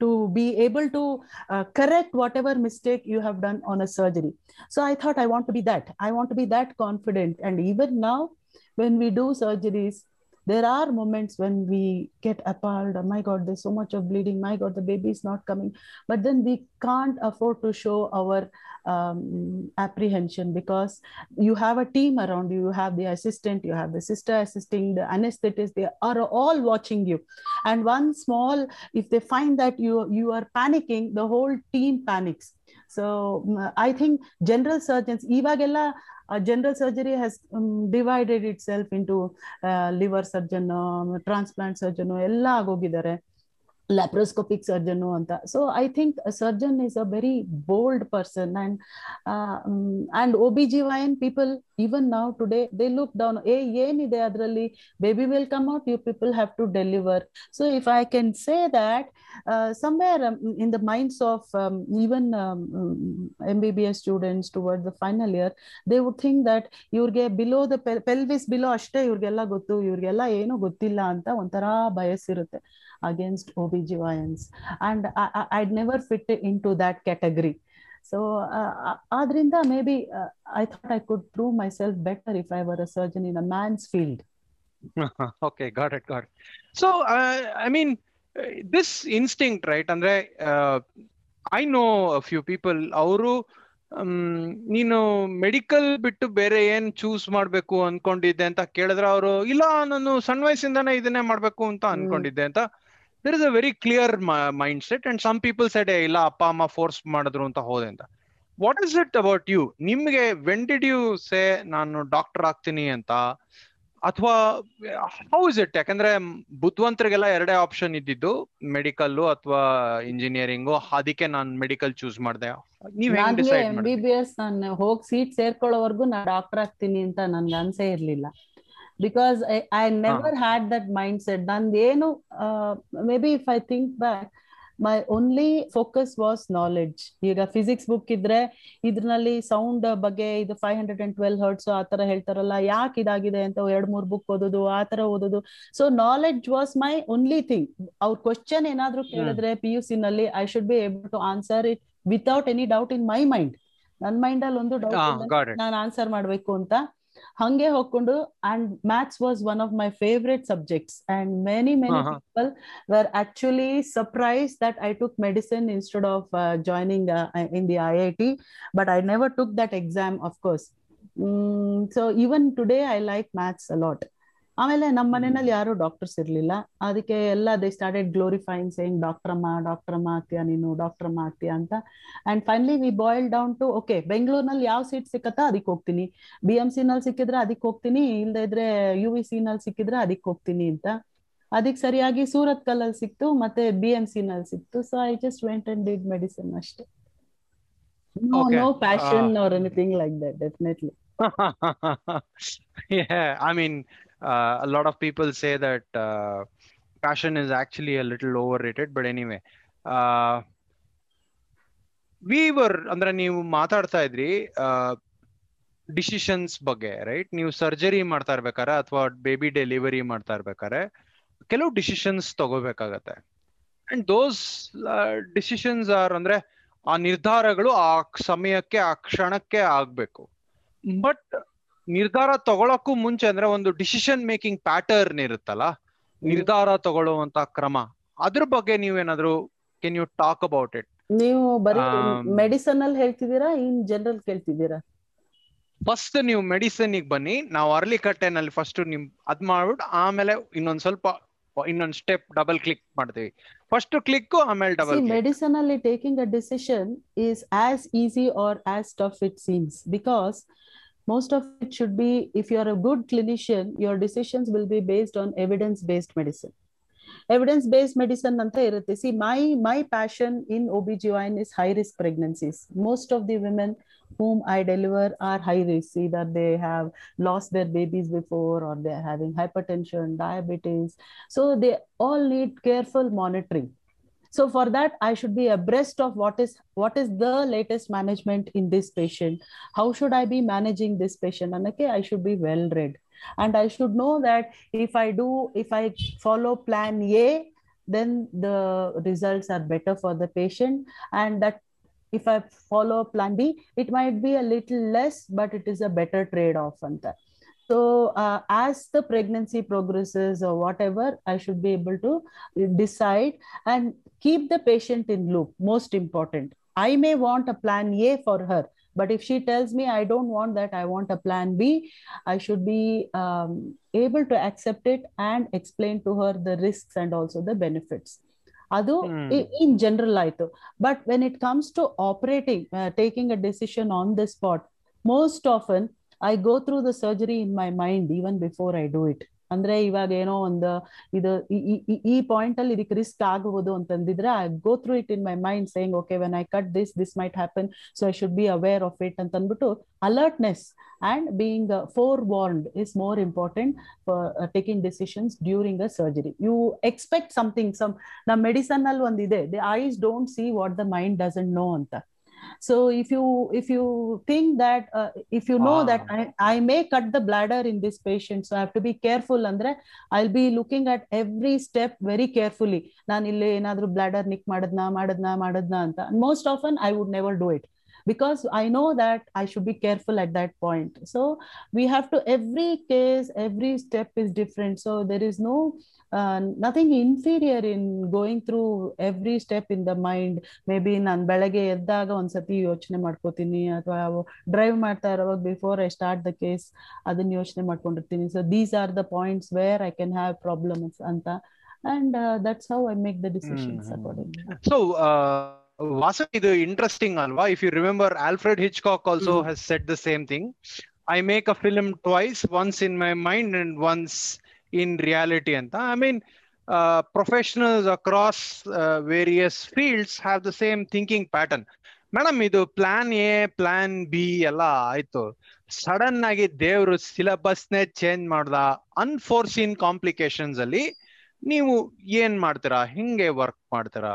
to be able to uh, correct whatever mistake you have done on a surgery so i thought i want to be that i want to be that confident and even now when we do surgeries there are moments when we get appalled oh my god there's so much of bleeding my god the baby is not coming but then we can't afford to show our um, apprehension because you have a team around you you have the assistant you have the sister assisting the anesthetist they are all watching you and one small if they find that you you are panicking the whole team panics so I think general surgeons, ಇವಾಗೆಲ್ಲ general surgery has divided itself to liver surgeon transplant surgeon ಎಲ್ಲ ಆಗೋಗಿದ್ದಾರೆ laparoscopic surgeon ಅಂತ so I think surgeon is a very bold person and and O B G Y N people even ನಾವ್ today they look down ಏ ಏನಿದೆ ಅದರಲ್ಲಿ baby will come out you people have to deliver so if I can say that somewhere in the minds of even M B B S students toward the final year they would think that ಇವ್ರಿಗೆ below the pelvis below ಅಷ್ಟೇ ಇವ್ರಿಗೆಲ್ಲ ಗೊತ್ತು ಇವ್ರಿಗೆಲ್ಲ ಏನೂ ಗೊತ್ತಿಲ್ಲ ಅಂತ ಒಂಥರ ಬಯಸಿರುತ್ತೆ against OBGYNs. And I, I, I'd never fit into that category. So uh, Adrinda, maybe uh, I thought I could prove myself better if I were a surgeon in a man's field.
okay, got it, got it. So, uh, I mean, this instinct, right, Andre? Uh, a few people, people ಅವರು ನೀನು medical ಬಿಟ್ಟು ಬೇರೆ ಏನ್ choose ಮಾಡ್ಬೇಕು ಅನ್ಕೊಂಡಿದ್ದೆ ಅಂತ ಕೇಳಿದ್ರೆ ಅವರು ಇಲ್ಲ ನಾನು ಸಣ್ಣ ವಯಸ್ಸಿಂದಾನೇ ಇದನ್ನೇ ಮಾಡ್ಬೇಕು ಅಂತ ಅನ್ಕೊಂಡಿದ್ದೆ ಅಂತ there is a very clear mindset and some people said ಇಲ್ಲ ಅಪ್ಪ ಅಮ್ಮ ಫೋರ್ಸ್ ಮಾಡಿದ್ರು ಅಂತ ಹೋದೆ ಅಂತ what is it about you ನಿಮ್ಗೆ ವೆನ್ ಡಿಡ್ ಯು ಸೇ ನಾನು ಡಾಕ್ಟರ್ ಆಗ್ತೀನಿ ಅಂತ ಅಥವಾ ಹೌ ಇಸ್ ಇಟ್ ಯಾಕಂದ್ರೆ ಬುದ್ಧಿವಂತರಿಗೆಲ್ಲ ಎರಡೇ ಆಪ್ಷನ್ ಇದ್ದಿದ್ದು ಮೆಡಿಕಲ್ ಅಥವಾ ಇಂಜಿನಿಯರಿಂಗ್ ಅದಕ್ಕೆ ನಾನು ಮೆಡಿಕಲ್ ಚೂಸ್ ಮಾಡಿದೆ ನೀವ್ ಎಂ
ಬಿ ಬಿ ಹೋಗಿ ಸೀಟ್ ಸೇರ್ಕೊಳ್ಳೋವರೆಗೂ ನಾನು ಡಾಕ್ಟರ್ ಆಗ್ತೀನಿ ಅಂತ ನನ್ಗೆ ಅನ್ಸೇ ಇರ್ಲಿಲ್ಲ because I I never had that mindset ಏನು maybe if I think back my only focus was knowledge ಈಗ ಫಿಸಿಕ್ಸ್ ಬುಕ್ ಇದ್ರೆ ಇದ್ರಲ್ಲಿ ಸೌಂಡ್ ಬಗ್ಗೆ ಇದು five hundred and twelve hertz ಆ ತರ ಹೇಳ್ತಾರಲ್ಲ ಯಾಕೆ ಇದಾಗಿದೆ ಅಂತ ಎರಡ್ ಮೂರ್ ಬುಕ್ ಓದೋದು ಆ ತರ ಓದೋದು so knowledge was my only thing ಅವ್ರ ಕ್ವಶನ್ ಏನಾದ್ರು ಕೇಳಿದ್ರೆ ಪಿ ಯು ಸಿ ನಲ್ಲಿ I should be able to answer it without any doubt in my mind ನನ್ನ ಮೈಂಡ್ ಅಲ್ಲಿ ಒಂದು ಡೌಟ್ ನಾನು ಆನ್ಸರ್ ಮಾಡ್ಬೇಕು ಅಂತ ಹಂಗೆ ಹೋಗ್ಕೊಂಡು and maths was one of my favourite subjects and many many people were actually surprise that I took medicine instead of joining in the I I T but I never took that exam of course so even today I like maths a lot ಆಮೇಲೆ ನಮ್ಮ ಮನೆಯಲ್ಲಿ ಯಾರು doctors ಇರ್ಲಿಲ್ಲ ಅದಕ್ಕೆ ಎಲ್ಲ they started glorifying saying doctor ಅಮ್ಮ doctor ಅಮ್ಮ ಆಗ್ತೀಯಾ ನೀನು ಡಾಕ್ಟರ್ ಅಮ್ಮ ಆಗ್ತೀಯಾ ಅಂತ and finally we boil down to okay ಬೆಂಗಳೂರಿನಲ್ಲಿ ಯಾವ ಸೀಟ್ ಸಿಕ್ಕತ್ತಾ ಅದಕ್ಕೆ ಹೋಗ್ತೀನಿ ಬಿ ಎಂ ಸಿ ನಲ್ಲಿ ಸಿಕ್ಕಿದ್ರೆ ಅದಕ್ಕೆ ಹೋಗ್ತೀನಿ ಇಲ್ಲದೆ ಇದ್ರೆ ಯು ವಿ ಸಿ ನಲ್ಲಿ ಸಿಕ್ಕಿದ್ರೆ ಅದಕ್ಕೆ ಹೋಗ್ತೀನಿ ಅಂತ ಅದಕ್ಕೆ ಸರಿಯಾಗಿ ಸೂರತ್ ಕಲ್ಲಲ್ಲಿ ಸಿಕ್ತು ಮತ್ತೆ ಬಿ ಎಂ ಸಿ ನಲ್ಲಿ ಸಿಕ್ತು so I just went and did medicine ಅಷ್ಟೇ no passion or anything like that definitely
I mean uh, a lot of people say that uh, passion is actually a little overrated but anyway uh, we were ಅಂದ್ರೆ ನೀವು ಮಾತಾಡ್ತಾ ಇದ್ರಿ decisions uh, ಬಗ್ಗೆ right ನೀವು surgery ಮಾಡ್ತಾ ಇರ್ಬೇಕಾರೆ ಅಥವಾ baby delivery ಮಾಡ್ತಾ ಇರ್ಬೇಕಾರೆ ಕೆಲವು ಡಿಸಿಷನ್ಸ್ ತಗೋಬೇಕಾಗತ್ತೆ ಅಂಡ್ ದೋಸ್ ಡಿಸಿಷನ್ಸ್ ಆರ್ ಅಂದ್ರೆ ಆ ನಿರ್ಧಾರಗಳು ಆ ಸಮಯಕ್ಕೆ ಆ ಕ್ಷಣಕ್ಕೆ ಆಗ್ಬೇಕು ಬಟ್ ನಿರ್ಧಾರ ತಗೊಳಕ್ಕೂ ಮುಂಚೆ ಅಂದ್ರೆ ಒಂದು ಡಿಸಿಷನ್ ಮೇಕಿಂಗ್ ಪ್ಯಾಟರ್ನ್ ಇರುತ್ತಲ್ಲ ನಿರ್ಧಾರ ತಗೊಳ್ಳುವಂತ ಕ್ರಮ ಅದ್ರ ಬಗ್ಗೆ ನೀವೇನಾದ್ರು can you talk about
it ನೀವು ಬರೀ ಮೆಡಿಸನ್ ಅಲ್ಲಿ ಹೇಳ್ತಿದ್ದೀರಾ ಇನ್ ಜನರಲ್ ಕೇಳ್ತಿದ್ದೀರಾ
ಫಸ್ಟ್ ನೀವು ಮೆಡಿಸನ್ ಬನ್ನಿ ನಾವು ಅರ್ಲಿ ಕಟ್ಟೆನಲ್ಲಿ ಫಸ್ಟ್ ನಿಮ್ ಅದ್ ಮಾಡ್ಬಿಟ್ಟು ಆಮೇಲೆ ಇನ್ನೊಂದ್ ಸ್ವಲ್ಪ ಇನ್ನೊಂದ್ ಸ್ಟೆಪ್ ಡಬಲ್ ಕ್ಲಿಕ್
ಮಾಡ್ತೀವಿ ಫಸ್ಟ್ ಕ್ಲಿಕ್ ಆಮೇಲೆ ಡಬಲ್ ಮೆಡಿಸನ್ ಅಲ್ಲಿ taking a decision is as easy or as tough it seems because most of it should be if you are a good clinician your decisions will be based on evidence based medicine evidence based medicine anta irutte see my my passion in obgyn is high risk pregnancies most of the women whom i deliver are high risk either they have lost their babies before or they are having hypertension diabetes so they all need careful monitoring so for that i should be abreast of what is what is the latest management in this patient how should i be managing this patient and okay i should be well read and i should know that if i do if i follow plan a then the results are better for the patient and that if i follow plan b it might be a little less but it is a better trade off that so uh, as the pregnancy progresses or whatever i should be able to uh, decide and keep the patient in loop most important i may want a plan a for her but if she tells me i don't want that i want a plan b i should be um, able to accept it and explain to her the risks and also the benefits hmm. in general general ಆಯ್ತು but when it comes to operating, uh, taking a decision on the spot, most often. I go through the surgery in my mind even before I do it ಅಂದ್ರೆ ಇವಾಗ ಏನೋ ಒಂದು ಇದು ಈ point ಅಲ್ಲಿ ಇದಕ್ಕೆ risk ಆಗಬಹುದು ಅಂತಂದಿದ್ರೆ I go through it in my mind saying okay when I cut this this might happen so I should be aware of it ಅಂತ ಅಂದ್ಬಿಟ್ಟು alertness and being forewarned is more important for taking decisions during a surgery you expect something some ನಮ್ಮ medicine ಅಲ್ಲಿ ಒಂದಿದೆ the eyes don't see what the mind doesn't know ಅಂತ so if you if you think that uh, if you know that ah. I, I may cut the bladder in this patient so i have to be careful andre i'll be looking at every step very carefully Nan ಇಲ್ಲಿ enadru bladder nick madadna madadna ಮಾಡದ್ನಾ ಅಂತ most often I would never do because I know that I should be careful at that point. So we have to, every case, every step is different. So there is no nothing inferior in going through every step in the mind may be ನಾನು ಬೆಳಗ್ಗೆ ಎದ್ದಾಗ ಒಂದ್ಸತಿ ಯೋಚನೆ ಮಾಡ್ಕೋತೀನಿ ಅಥವಾ drive ಮಾಡ್ತಾ ಇರೋವಾಗ before I start the case ಅದನ್ನ ಯೋಚನೆ ಮಾಡ್ಕೊಂಡಿರ್ತೀನಿ so these are the points where I can have problems ಅಂತ and that's how I make the
decisions according so ವಾಸ ಇದು ಇಂಟ್ರೆಸ್ಟಿಂಗ್ ಅಲ್ವಾ if you remember Alfred Hitchcock also has set the same thing I make a film twice once in my mind and once in reality ಅಂತ I mean uh, professionals across uh, various fields have the same thinking pattern ಇದು plan A plan B ಎಲ್ಲ ಆಯ್ತು sudden ಆಗಿ ದೇವರು ನೇ change ಮಾಡ್ದ unforeseen complications ಅಲ್ಲಿ ನೀವು ಏನ್ ಮಾಡ್ತೀರಾ ಹಿಂಗೆ ವರ್ಕ್ ಮಾಡ್ತೀರಾ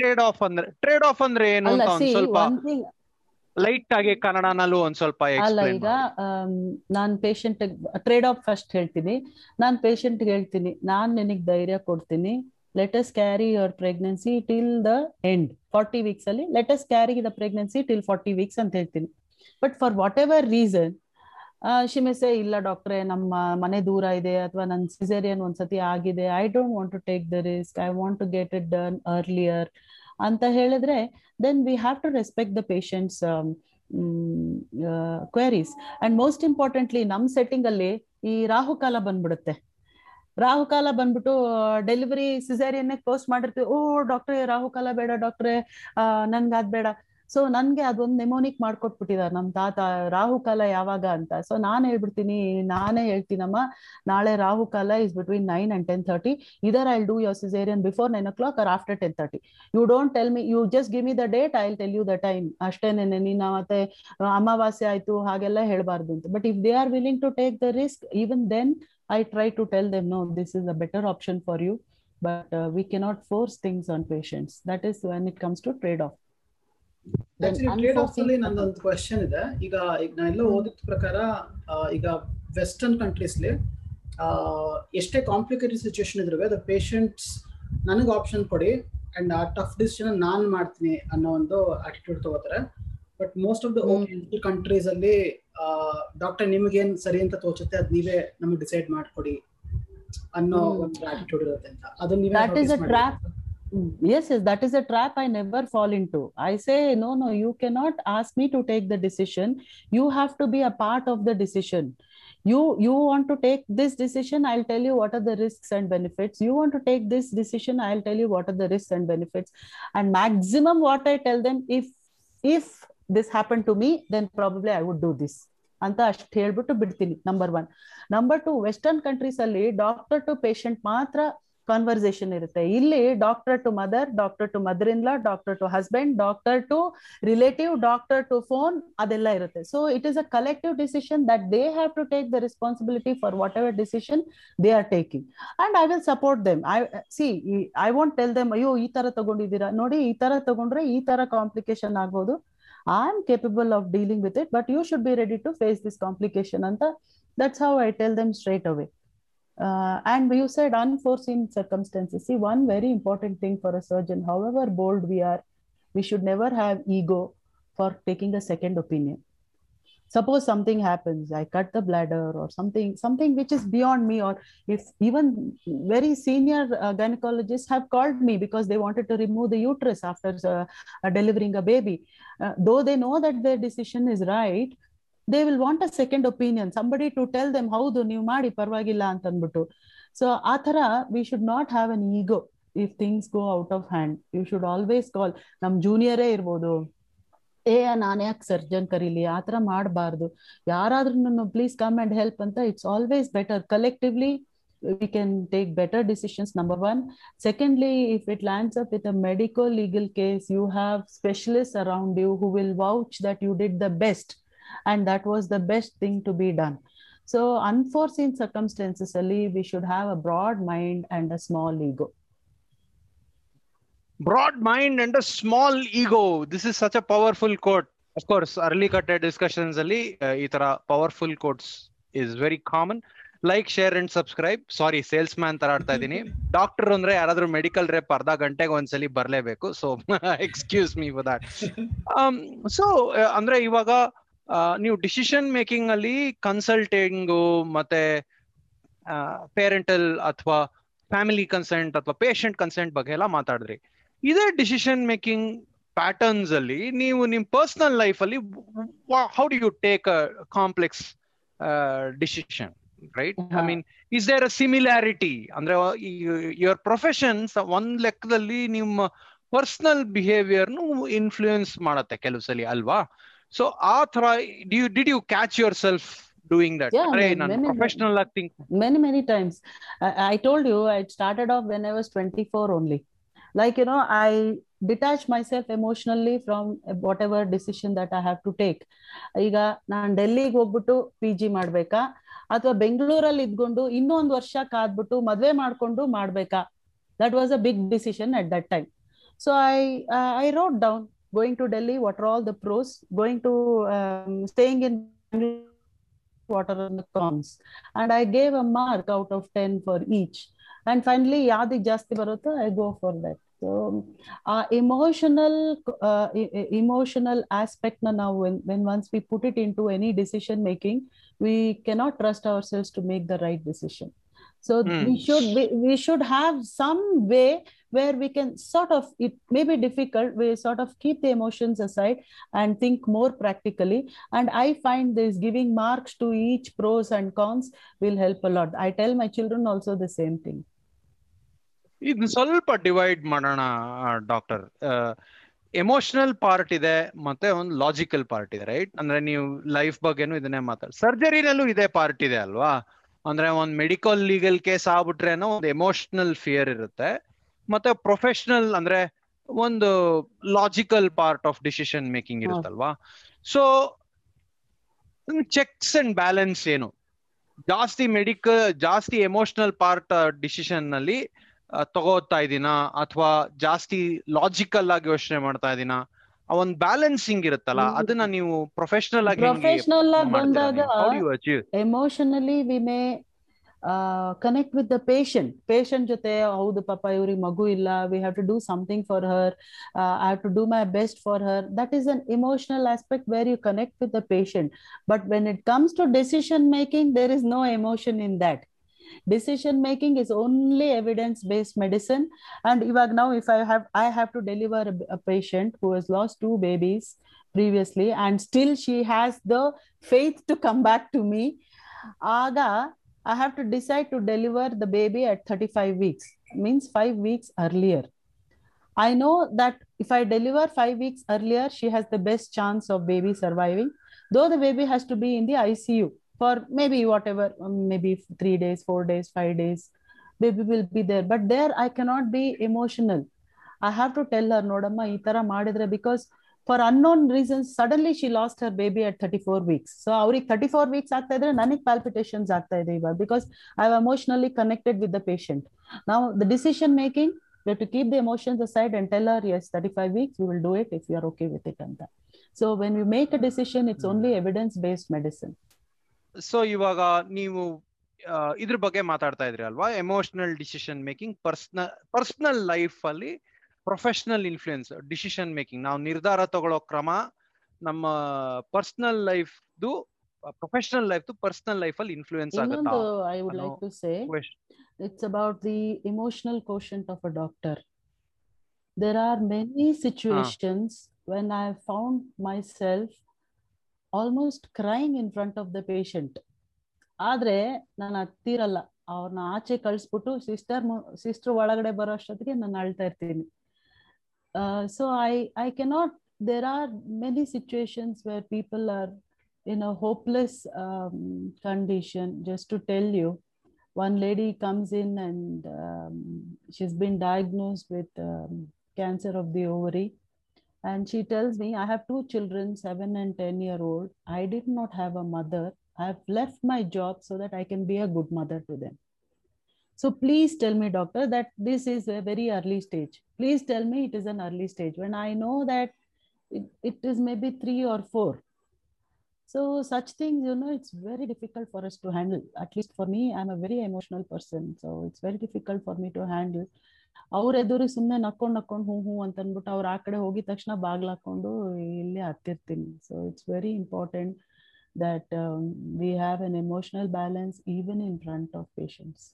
ಟ್ರೇಡ್ ಆಫ್ ಅಂದ್ರೆ ಟ್ರೇಡ್ ಆಫ್ ಅಂದ್ರೆ ಏನು ಅಂತ ಸ್ವಲ್ಪ ಲೈಟ್ ಆಗಿ ಕನ್ನಡನಲ್ಲೂ ಒಂದ್ ಸ್ವಲ್ಪ
ಅಲ್ಲ ಈಗ ನಾನ್ ಪೇಷಂಟ್ ಟ್ರೇಡ್ ಆಫ್ ಫಸ್ಟ್ ಹೇಳ್ತೀನಿ ನಾನ್ ಪೇಷಂಟ್ ಹೇಳ್ತೀನಿ ನಾನ್ ನಿನಗ್ ಧೈರ್ಯ ಕೊಡ್ತೀನಿ let's carry your pregnancy till the end forty weeks ಅಲ್ಲಿ let's carry the pregnancy till forty weeks ಅಂತ ಹೇಳ್ತೀನಿ but for whatever reason ಶಿಮೆಸೆ ಇಲ್ಲ ಡಾಕ್ಟ್ರೆ ನಮ್ಮ ಮನೆ ದೂರ ಇದೆ ಅಥವಾ ನನ್ನ ಸಿಸೇರಿಯನ್ ಒಂದ್ಸತಿ ಆಗಿದೆ I don't want to take the risk I want to get it done earlier ಅಂತ ಹೇಳಿದ್ರೆ then we have to respect the patients queries and most importantly ನಮ್ಮ ಸೆಟ್ಟಿಂಗ್ ಅಲ್ಲಿ ಈ ರಾಹುಕಾಲ ಬಂದ್ಬಿಡುತ್ತೆ ರಾಹುಕಾಲ ಬಂದ್ಬಿಟ್ಟು ಡೆಲಿವರಿ ಸಿಸೇರಿಯನ್ನೇ ಪೋಸ್ಟ್ ಮಾಡಿರ್ತೀವಿ ಓ ಡಾಕ್ಟ್ರೆ ರಾಹುಕಾಲ ಬೇಡ ಡಾಕ್ಟ್ರೆ ನನ್ಗಾದ್ ಬೇಡ ಸೊ ನನ್ಗೆ ಅದೊಂದು ನೆಮೋನಿಕ್ ಮಾಡ್ಕೊಟ್ಬಿಟ್ಟಿದ್ದಾರೆ ನಮ್ ತಾತ ರಾಹುಕಾಲ ಯಾವಾಗ ಅಂತ ಸೊ ನಾನ್ ಹೇಳ್ಬಿಡ್ತೀನಿ ನಾನೇ ಹೇಳ್ತೀನಮ್ಮ ನಾಳೆ ರಾಹುಕಾಲ is between nine and ten thirty either I do your caesarean before nine o'clock or after ten thirty you don't tell me you just give me the date I tell you the time ಅಷ್ಟೇನೆ ನಿನ್ನ ಮತ್ತೆ ಅಮಾವಾಸ್ಯ ಆಯ್ತು ಹಾಗೆಲ್ಲ ಹೇಳ್ಬಾರ್ದು ಅಂತ but if they are willing to take the risk even then I try to tell them no this is a better option for you but we cannot force things on patients that is when it comes to trade off ನಂದೊಂದು question ಇದೆ
ಈಗ ಈಗ ನಾ ಎಲ್ಲ ಓದಿದ ಪ್ರಕಾರ ಈಗ western ಕಂಟ್ರೀಸ್ಲಿ ಎಷ್ಟೇ ಕಾಂಪ್ಲಿಕೇಟೆಡ್ ಸಿಚುವೇಶನ್ ಇದ್ರು ದ ಪೇಷಂಟ್ಸ್ ನನಗೆ ಆಪ್ಷನ್ ಕೊಡಿ ಅಂಡ್ ಆ ಟಫ್ ಡಿಸಿಷನ್ ನಾನು ಮಾಡ್ತೀನಿ ಅನ್ನೋ ಒಂದು ಆಟಿಟ್ಯೂಡ್ ತಗೋತಾರೆ but most of the old countries ಅಲ್ಲಿ ಡಾಕ್ಟರ್ ನಿಮಗೇನ್ ಸರಿ ಅಂತ ತೋಚುತ್ತೆ ಅದ್ ನೀವೇ ನಮಗೆ ಡಿಸೈಡ್ ಮಾಡ್ಕೊಡಿ ಅನ್ನೋ ಒಂದು ಆಟಿಟ್ಯೂಡ್ ಇರುತ್ತೆ ಅಂತ ಅದು ನೀವೇ
yes yes that is a trap i never fall into i say no no you cannot ask me to take the decision you have to be a part of the decision you you want to take this decision i'll tell you what are the risks and benefits you want to take this decision i'll tell you what are the risks and benefits and maximum what i tell them if if this happened to me then probably i would do this ಅಂತ ಅಷ್ಟು ಹೇಳ್ಬಿಟ್ಟು ಬಿಡ್ತೀನಿ number one number two western countries ಅಲ್ಲಿ doctor to patient ಮಾತ್ರ conversation ಇರುತ್ತೆ ಇಲ್ಲಿ doctor to mother doctor to mother in law doctor to husband doctor to relative doctor to phone ಅದೆಲ್ಲ ಇರುತ್ತೆ so it is a collective decision that they have to take the responsibility for whatever decision they are taking and I will support them I see I want tell them ಅಯ್ಯೋ ಈ ತರ ತಗೊಂಡಿದ್ದೀರಾ ನೋಡಿ ಈ ತರ ತಗೊಂಡ್ರೆ ಈ ತರ complication ಆಗ್ಬೋದು I am capable of dealing with it but you should be ready to face this complication ಅಂತ that's how I tell them straight away Uh, and you said unforeseen circumstances. See, one very important thing for a surgeon, however bold we are, we should never have ego for taking a second opinion. Suppose something happens, I cut the bladder or something, something which is beyond me, or if even very senior uh, gynecologists have called me because they wanted to remove the uterus after uh, delivering a baby, uh, though they know that their decision is right, they will want a second opinion somebody to tell them ಹೌದು ನೀವು ಮಾಡಿ ಪರವಾಗಿಲ್ಲ ಅಂತ ಅಂದ್ಬಿಟ್ಟು so ಆ ತರ we should not have an ego if things go out of hand you should always call ನಮ್ ಜೂನಿಯರೇ ಇರ್ಬೋದು ಏ ನಾನು ಯಾಕೆ ಸರ್ಜನ್ ಕರೀಲಿ ಆ ತರ ಮಾಡಬಾರ್ದು ಯಾರಾದ್ರೂ ಪ್ಲೀಸ್ ಕಮ್ ಅಂಡ್ ಹೆಲ್ಪ್ ಅಂತ it's always better collectively we can take better decisions number one secondly if it lands up with a medical legal case you have specialists around you who will vouch that you did the best and that was the best thing to be done so unforeseen circumstances ali we should have a broad mind and a small ego
broad mind and a small ego this is such a powerful quote of course early cut discussions ali uh, powerful quotes is very common Like, share and subscribe. Sorry, salesman. Man ತರ ಆಡ್ತಾ ಇದ್ದೀನಿ doctor ಅಂದ್ರೆ ಯಾರಾದ್ರೂ medical rape ಅರ್ಧ ಗಂಟೆಗೆ ಒಂದ್ಸಲಿ ಬರಲೇಬೇಕು so excuse me for that so ಅಂದ್ರೆ ನೀವು ಡಿಸಿಷನ್ ಮೇಕಿಂಗ್ ಅಲ್ಲಿ ಕನ್ಸಲ್ಟಿಂಗ್ ಮತ್ತೆ ಪೇರೆಂಟಲ್ ಅಥವಾ ಫ್ಯಾಮಿಲಿ ಕನ್ಸೆಂಟ್ ಅಥವಾ ಪೇಷಂಟ್ ಕನ್ಸೆಂಟ್ ಬಗ್ಗೆ ಎಲ್ಲ ಮಾತಾಡಿದ್ರಿ ಇದೇ ಡಿಸಿಷನ್ ಮೇಕಿಂಗ್ ಪ್ಯಾಟರ್ನ್ಸ್ ಅಲ್ಲಿ ನೀವು ನಿಮ್ ಪರ್ಸನಲ್ ಲೈಫ್ ಅಲ್ಲಿ how do you take a complex decision right I mean is there a similarity ಅಂದ್ರೆ ಯುವರ್ ಪ್ರೊಫೆಷನ್ಸ್ ಒಂದ್ ಲೆಕ್ಕದಲ್ಲಿ ನಿಮ್ಮ ಪರ್ಸನಲ್ ಬಿಹೇವಿಯರ್ನು ಇನ್ಫ್ಲೂಯೆನ್ಸ್ ಮಾಡತ್ತೆ ಕೆಲವು ಸಲ ಅಲ್ವಾ so atra did you did you catch
yourself doing that right many, professional acting many many times i told you i started off when i was 24 only like you know i detach myself emotionally from whatever decision that i have to take iga naan delli gobbittu pg maadbeka athwa bengaluru alli idgondu inno ond varsha kaadbutu madve maadkondo maadbeka that was a big decision at that time so i i wrote down going to Delhi, what are all the pros? Going to um, staying in what are the cons? And I gave a mark out of 10 for each. And finally, Yadi Jasti Bharata, I go for that. So, uh, emotional uh, emotional aspect na now, when, when once we put it into any decision making, we cannot trust ourselves to make the right decision. so mm. we should we, we should have some way where we can sort of it may be difficult we sort of keep the emotions aside and think more practically and i find this giving marks to each pros and cons will help a lot i tell my children also the same thing
ಇದನ್ನ ಸ್ವಲ್ಪ divide ಮಾಡೋಣ doctor emotional part ಇದೆ ಮತ್ತೆ ಒಂದು logical part ಇದೆ right ಅಂದ್ರೆ ನೀವು life ಬಗ್ಗೆನೂ ಇದನ್ನೇ ಮಾತಾಡ ಸರ್ಜರಿನಲ್ಲೂ ಇದೇ ಪಾರ್ಟ್ ಇದೆ ಅಲ್ವಾ ಅಂದ್ರೆ ಒಂದ್ ಮೆಡಿಕಲ್ ಲೀಗಲ್ ಕೇಸ್ ಆಗ್ಬಿಟ್ರೆ ಅನ್ನೋ ಒಂದು ಎಮೋಷನಲ್ ಫಿಯರ್ ಇರುತ್ತೆ ಮತ್ತೆ ಪ್ರೊಫೆಷನಲ್ ಅಂದ್ರೆ ಒಂದು logical part of decision making ಇರುತ್ತಲ್ವಾ ಸೊ ಚೆಕ್ಸ್ ಅಂಡ್ ಬ್ಯಾಲೆನ್ಸ್ ಏನು ಜಾಸ್ತಿ ಮೆಡಿಕಲ್ ಜಾಸ್ತಿ ಎಮೋಷನಲ್ ಪಾರ್ಟ್ ಡಿಸಿಷನ್ ನಲ್ಲಿ ತಗೋತಾ ಇದೀನಾ ಅಥವಾ ಜಾಸ್ತಿ ಲಾಜಿಕಲ್ ಆಗಿ ಯೋಚನೆ ಮಾಡ್ತಾ ಇದೀನಾ ಆ ಒಂದು ಬ್ಯಾಲೆನ್ಸಿಂಗ್ ಇರುತ್ತಲ್ಲ ಅದನ್ನ ನೀವು ಪ್ರೊಫೆಷನಲ್ ಆಗಿ
ಪ್ರೊಫೆಷನಲ್ ಆಗಿ ಬಂದಾಗ emotionally we may connect with the patient patient ಜೊತೆ ಹೌದು ಪಾಪ ಇವ್ರಿಗೆ ಮಗು ಇಲ್ಲ we have to do something for her I have to do my best for her that is an emotional aspect where you connect with the patient but when it comes to decision making there is no emotion in that decision making is only evidence based medicine and Ivag now if i have i have to deliver a, a patient who has lost two babies previously and still she has the faith to come back to me aga i have to decide to deliver the baby at 35 weeks means 5 weeks earlier i know that if i deliver 5 weeks earlier she has the best chance of baby surviving though the baby has to be in the icu for maybe whatever, um, maybe three days, four days, five days, baby will be there. But there I cannot be emotional. I have to tell her, Nodama Itara Madhidra, because for unknown reasons, suddenly she lost her baby at 34 weeks. So our 34 weeks are nanik palpitations because I've emotionally connected with the patient. Now the decision making, we have to keep the emotions aside and tell her, yes, 35 weeks, we will do it if you are okay with it. And that. So when we make a decision, it's hmm. only evidence-based medicine.
So ಇವಾಗ ನೀವು ಇದ್ರ ಬಗ್ಗೆ ಮಾತಾಡ್ತಾ ಇದ್ರಿ ಅಲ್ವಾ emotional decision making personal personal life ಅಲ್ಲಿ professional influence decision making ನಾವು ನಿರ್ಧಾರ ತಗೊಳ್ಳೋ ಕ್ರಮ ನಮ್ಮ ಪರ್ಸನಲ್ ಲೈಫ್ದು ಪ್ರೊಫೆಷನಲ್ ಲೈಫ್
ಪರ್ಸನಲ್ ಲೈಫ್ ಅಲ್ಲಿ influence I would like to say it's about the emotional quotient of a doctor there are many situations when I found myself almost crying in front of the patient ಆದ್ರೆ ನಾನು ಹತ್ತಿರಲ್ಲ ಅವ್ರನ್ನ ಆಚೆ ಕಳಿಸ್ಬಿಟ್ಟು sister sister ಒಳಗಡೆ ಬರೋ ಅಷ್ಟೊತ್ತಿಗೆ ನಾನು ಅಳ್ತಾ ಇರ್ತೀನಿ so I I cannot there are many situations where people are in a hopeless um, condition just to tell you one lady comes in and um, she's been diagnosed with um, cancer of the ovary and she tells me i have two children 7 and 10 year old i did not have a mother i have left my job so that i can be a good mother to them so please tell me doctor that this is a very early stage please tell me it is an early stage when i know that it, it is maybe 3 or 4 so such things you know it's very difficult for us to handle at least for me i'm a very emotional person so it's very difficult for me to handle ಅವ್ರ ಎದುರು ಸುಮ್ನೆ ನಕ್ಕೊಂಡ್ ನಕ್ಕೊಂಡು ಹ್ಞೂ ಹ್ಞೂ ಅಂತ ಅಂದ್ಬಿಟ್ಟು ಅವ್ರ ಆ ಕಡೆ ಹೋಗಿದ ತಕ್ಷಣ ಹಾಕೊಂಡು ಇಲ್ಲಿ ಹತ್ತಿರ್ತೀನಿ so it's very important that
we have an emotional balance even in front of patients patients.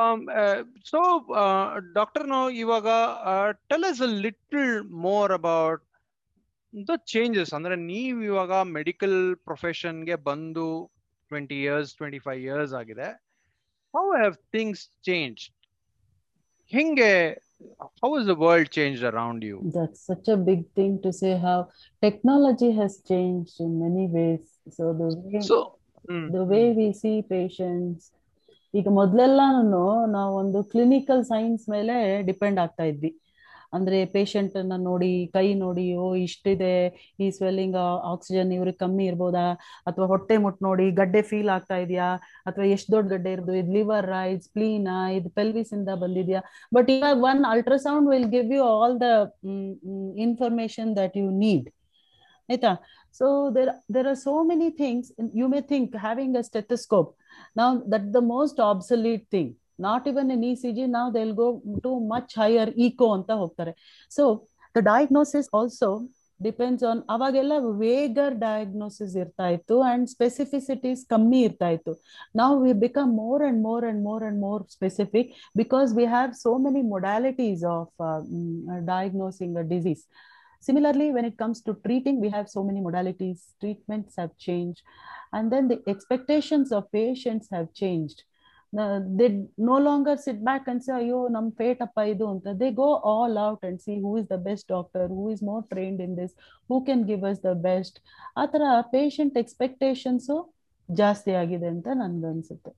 Um, uh, so, uh, Dr. No Iwaga, uh, tell us a little more about the changes. Andre, ನೀವು ಇವಾಗ medical ಪ್ರೊಫೆಷನ್ಗೆ ಬಂದು twenty years twenty five years ಆಗಿದೆ how have things changed Hinge, how has the world changed around you
that's such a big thing to say how technology has changed in many ways so the way, so, mm. the way we see patients ಈಗ ಮೊದಲೆಲ್ಲಾನು ನಾವು ಒಂದು clinical signs ಮೇಲೆ depend ಆಗ್ತಾ ಇದ್ವಿ ಅಂದ್ರೆ patient ಅನ್ನ ನೋಡಿ ಕೈ ನೋಡಿ ಓ ಇಷ್ಟಿದೆ ಈ ಸ್ವೆಲ್ಲಿಂಗ್ ಆಕ್ಸಿಜನ್ ಇವ್ರಿಗೆ ಕಮ್ಮಿ ಇರ್ಬೋದಾ ಅಥವಾ ಹೊಟ್ಟೆ ಮುಟ್ ನೋಡಿ ಗಡ್ಡೆ ಫೀಲ್ ಆಗ್ತಾ ಇದೆಯಾ ಅಥವಾ ಎಷ್ಟು ದೊಡ್ಡ ಗಡ್ಡೆ ಇರ್ಬೋದು ಇದು ಲಿವರ್ ಇದು ಸ್ಪ್ಲೀನ್ ಇದು ಪೆಲ್ವಿಸ್ ಇಂದ ಬಂದಿದ್ಯಾ ಬಟ್ ಇವಾಗ one ultrasound will give you all the information that you need ಆಯ್ತಾ so there there are so many things you may think having a stethoscope ನಾವು that the most absolute thing not even an E C G ನಾವ್ they'll go to much higher echo ಅಂತ ಹೋಗ್ತಾರೆ so the diagnosis also depends on ಅವಾಗೆಲ್ಲ vaguer diagnosis ಇರ್ತಾ ಇತ್ತು and ಸ್ಪೆಸಿಫಿಸಿಟೀಸ್ ಕಮ್ಮಿ ಇರ್ತಾ ಇತ್ತು ನಾವು we become more and more and more and more specific because we have so many modalities of diagnosing a disease similarly when it comes to treating we have so many modalities treatments have changed and then the expectations of patients have changed they no longer sit back and ಅಯ್ಯೋ ನಮ್ fate ಅಪ್ಪ ಇದು ಅಂತ they go all out and see who is the best doctor who is more trained in this who can give us the best ಆ ತರ patient expectations ಜಾಸ್ತಿ ಆಗಿದೆ ಅಂತ ನನ್ಗನ್ಸುತ್ತೆ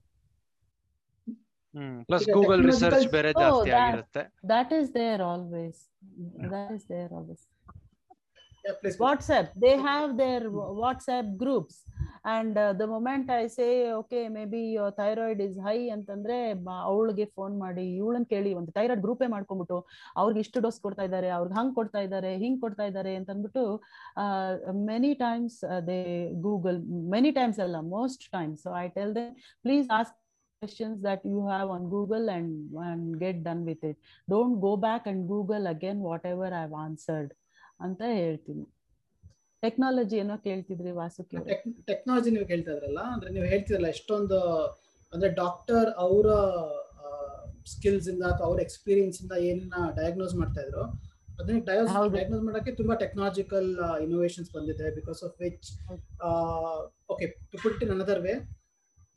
ಪ್ಲಸ್ ಗೂಗಲ್ ರಿಸರ್ಚ್ ಬೇರೆ oh, ಜಾಸ್ತಿ ಆಗಿರುತ್ತೆ that is there always that is there always please whatsapp they have their hmm. whatsapp groups and uh, the moment i say okay maybe your thyroid is high and then they, antandre avulge phone maadi ivulan keli ond thyroid group e maadkonbitu avrige ishtu dose kodta idare avrige hang kodta idare hing And then antandbitu many times uh, they google many times alla most times so i tell them please ask questions that you have on google and and get done with it don't go back and google again whatever i've answered ಅಂತ ಹೇಳ್ತೀನಿ technology ಏನೋ ಕೇಳ್ತಿದ್ರಿ Vasuki
technology ನೀವು ಕೇಳ್ತಾ ಇದ್ರಲ್ಲ ಅಂದ್ರೆ ನೀವು ಹೇಳ್ತಿದ್ರಲ್ಲ ಎಷ್ಟೊಂದು ಅಂದ್ರೆ ಡಾಕ್ಟರ್ ಅವರ ಸ್ಕಿಲ್ಸ್ ಇಂದ ಅಥವಾ ಅವ್ರ ಎಕ್ಸ್ಪೀರಿಯನ್ಸ್ ಇಂದ ಏನನ್ನ ಡಯಾಗ್ನೋಸ್ ಮಾಡ್ತಾ ಇದ್ರು ಅದನ್ನ ಡಯಾಗ್ನೋಸ್ ಮಾಡಕ್ಕೆ ತುಂಬಾ ಟೆಕ್ನಾಲಜಿಕಲ್ ಇನೋವೇಷನ್ಸ್ ಬಂದಿದೆ because of which okay to put in another way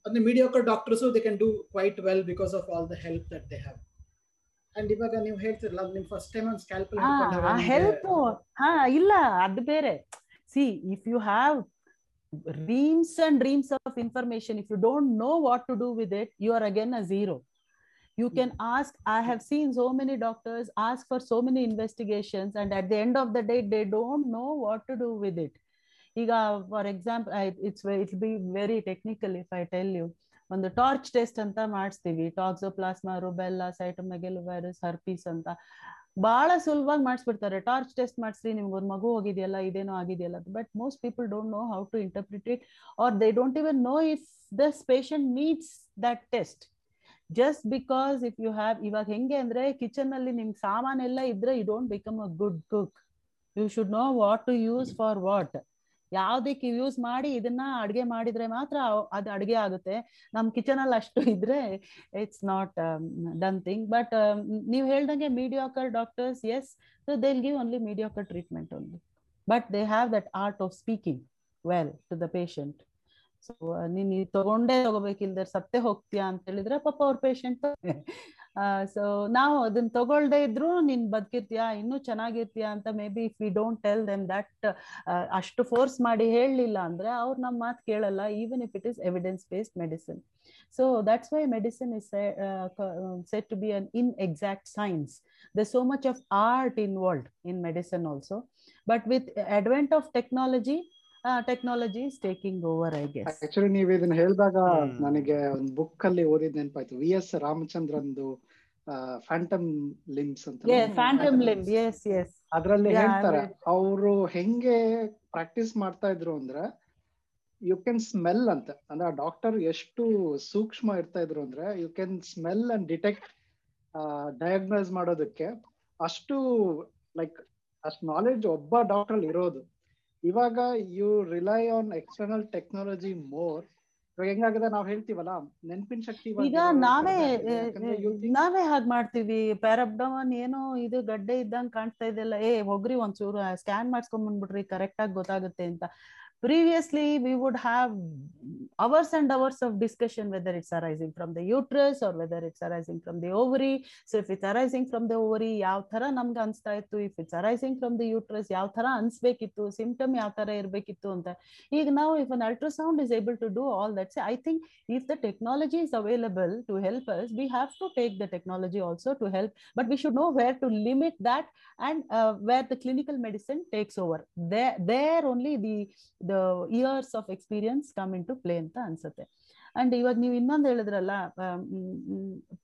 ಅಂದ್ರೆ mediocre doctors they can do quite well because of all the help that they have and ಇವಾಗ ನೀವು
ಹೇಳ್ತಿರಲ್ಲ ನಿಮ್ ಫಸ್ಟ್ ಟೈಮ್ ಒಂದು ಸ್ಕ್ಯಾಲ್ಪಲ್ ಹೆಲ್ಪ್ ಹಾ ಇಲ್ಲ ಅದು ಬೇರೆ see if you have reams and dreams of information if you don't know what to do with it you are again a zero you can ask i have seen so many doctors ask for so many investigations and at the end of the day they don't know what to do with it ಈಗ for example it's it be very technical if I tell you ಒಂದು torch test ಅಂತ ಮಾಡಿಸ್ತೀವಿ toxoplasma rubella ಸೈಟೊಮೆಗೆಲ್ virus herpes ಅಂತ ಬಹಳ ಸುಲಭವಾಗಿ ಮಾಡಿಸ್ಬಿಡ್ತಾರೆ torch test ಮಾಡಿಸ್ರಿ ನಿಮ್ಗೆ ಒಂದು ಮಗು ಹೋಗಿದೆಯಲ್ಲ ಇದೇನೋ ಆಗಿದೆಯಲ್ಲ but most people don't know how to interpret it or they don't even know if Dus patient needs that test just because if you have ಇವಾಗ ಹೆಂಗೆ ಅಂದ್ರೆ ಕಿಚನ್ ಅಲ್ಲಿ ನಿಮ್ಗೆ ಸಾಮಾನೆಲ್ಲ ಇದ್ರೆ you don't become a good cook you should know what to use for what ಯಾವ್ದಕ್ಕೆ use ಮಾಡಿ ಇದನ್ನ ಅಡ್ಗೆ ಮಾಡಿದ್ರೆ ಮಾತ್ರ ಅದು ಅಡ್ಗೆ ಆಗುತ್ತೆ ನಮ್ ಕಿಚನ್ ಅಲ್ಲಿ ಅಷ್ಟು ಇದ್ರೆ it's not done thing but ನೀವು ಹೇಳ್ದಂಗೆ mediocre doctors yes so they'll give only mediocre treatment only but they have that art of speaking well to the patient so ನೀನ್ ತಗೊಂಡೇ ತಗೋಬೇಕಿಲ್ದ ಸತ್ತೆ ಹೋಗ್ತೀಯಾ ಅಂತ ಹೇಳಿದ್ರೆ ಪಾಪ ಅವ್ರ ಪೇಷಂಟ್ ಸೊ ನಾವು ಅದನ್ನ ತಗೊಳ್ದೆ ಇದ್ರು ನೀನ್ ಬದುಕಿರ್ತೀಯಾ ಇನ್ನೂ ಚೆನ್ನಾಗಿರ್ತೀಯಾ ಅಂತ maybe if we don't tell them that ಅಷ್ಟು ಫೋರ್ಸ್ ಮಾಡಿ ಹೇಳಲಿಲ್ಲ ಅಂದ್ರೆ ಅವ್ರು ನಮ್ಮ ಮಾತು ಕೇಳಲ್ಲ even if it is evidence based medicine so that's why medicine is set to be an inexact science the so much of art involved in medicine also but with advent of technology technology is taking over I guess actually ನೀವು ಇದನ್ನ ಹೇಳಿದಾಗ
ನನಗೆ ಒಂದು book ಅಲ್ಲಿ ಓದಿದ್ ನೆನಪಾಯ್ತು V S ರಾಮಚಂದ್ರಂದು phantom limbs
ಅಂತ ಫ್ಯಾಂಟಮ್ ಲಿಂಬ್ ಎಸ್ ಎಸ್ ಅದರಲ್ಲಿ ಹೇಳ್ತಾರೆ ಅವರು
ಹೆಂಗೆ ಪ್ರಾಕ್ಟೀಸ್ ಮಾಡ್ತಾ ಇದ್ರು ಅಂದ್ರೆ ಯು ಕ್ಯಾನ್ ಸ್ಮೆಲ್ ಅಂತ ಅಂದ್ರೆ ಆ ಡಾಕ್ಟರ್ ಎಷ್ಟು ಸೂಕ್ಷ್ಮ ಇರ್ತಾ ಇದ್ರು ಅಂದ್ರೆ you can smell and detect diagnose ಮಾಡೋದಕ್ಕೆ ಅಷ್ಟು ಲೈಕ್ ಅಷ್ಟು ನಾಲೆಜ್ ಒಬ್ಬ ಡಾಕ್ಟರ್ ಇರೋದು ಇವಾಗ you rely on external technology more ಇವಾಗ ನಾವ್ ಹೇಳ್ತೀವಲ್ಲ ನೆನಪಿನ ಶಕ್ತಿ
ಈಗ ನಾವೇ ನಾವೇ ಹಾಗ್ ಮಾಡ್ತೀವಿ ಪ್ಯಾರಬ್ಡಮನ್ ಏನೋ ಇದು ಗಡ್ಡೆ ಇದ್ದಂಗ್ ಕಾಣ್ತಾ ಇದೆಲ್ಲ ಏ ಹೋಗ್ರಿ ಒಂಚೂರು ಸ್ಕ್ಯಾನ್ ಮಾಡ್ಸ್ಕೊಂಡ್ ಬಂದ್ಬಿಟ್ರಿ ಕರೆಕ್ಟ್ ಆಗಿ ಗೊತ್ತಾಗುತ್ತೆ ಅಂತ previously we would have hours and hours of discussion whether it's arising from the uterus or whether it's arising from the ovary so if it's arising from the ovary yav tara namge anstha to. if it's arising from the uterus yav tara ansbekittu symptom yav tara irbekittu anta ig now if an ultrasound is able to do all that say i think if the technology is available to help us we have to take the technology also to help but we should know where to limit that and uh, where the clinical medicine takes over there there only the the years of experience come into play ಅಂತ ಅನ್ಸುತ್ತೆ and ಇವಾಗ ನೀವು ಇನ್ನೊಂದು ಹೇಳಿದ್ರಲ್ಲ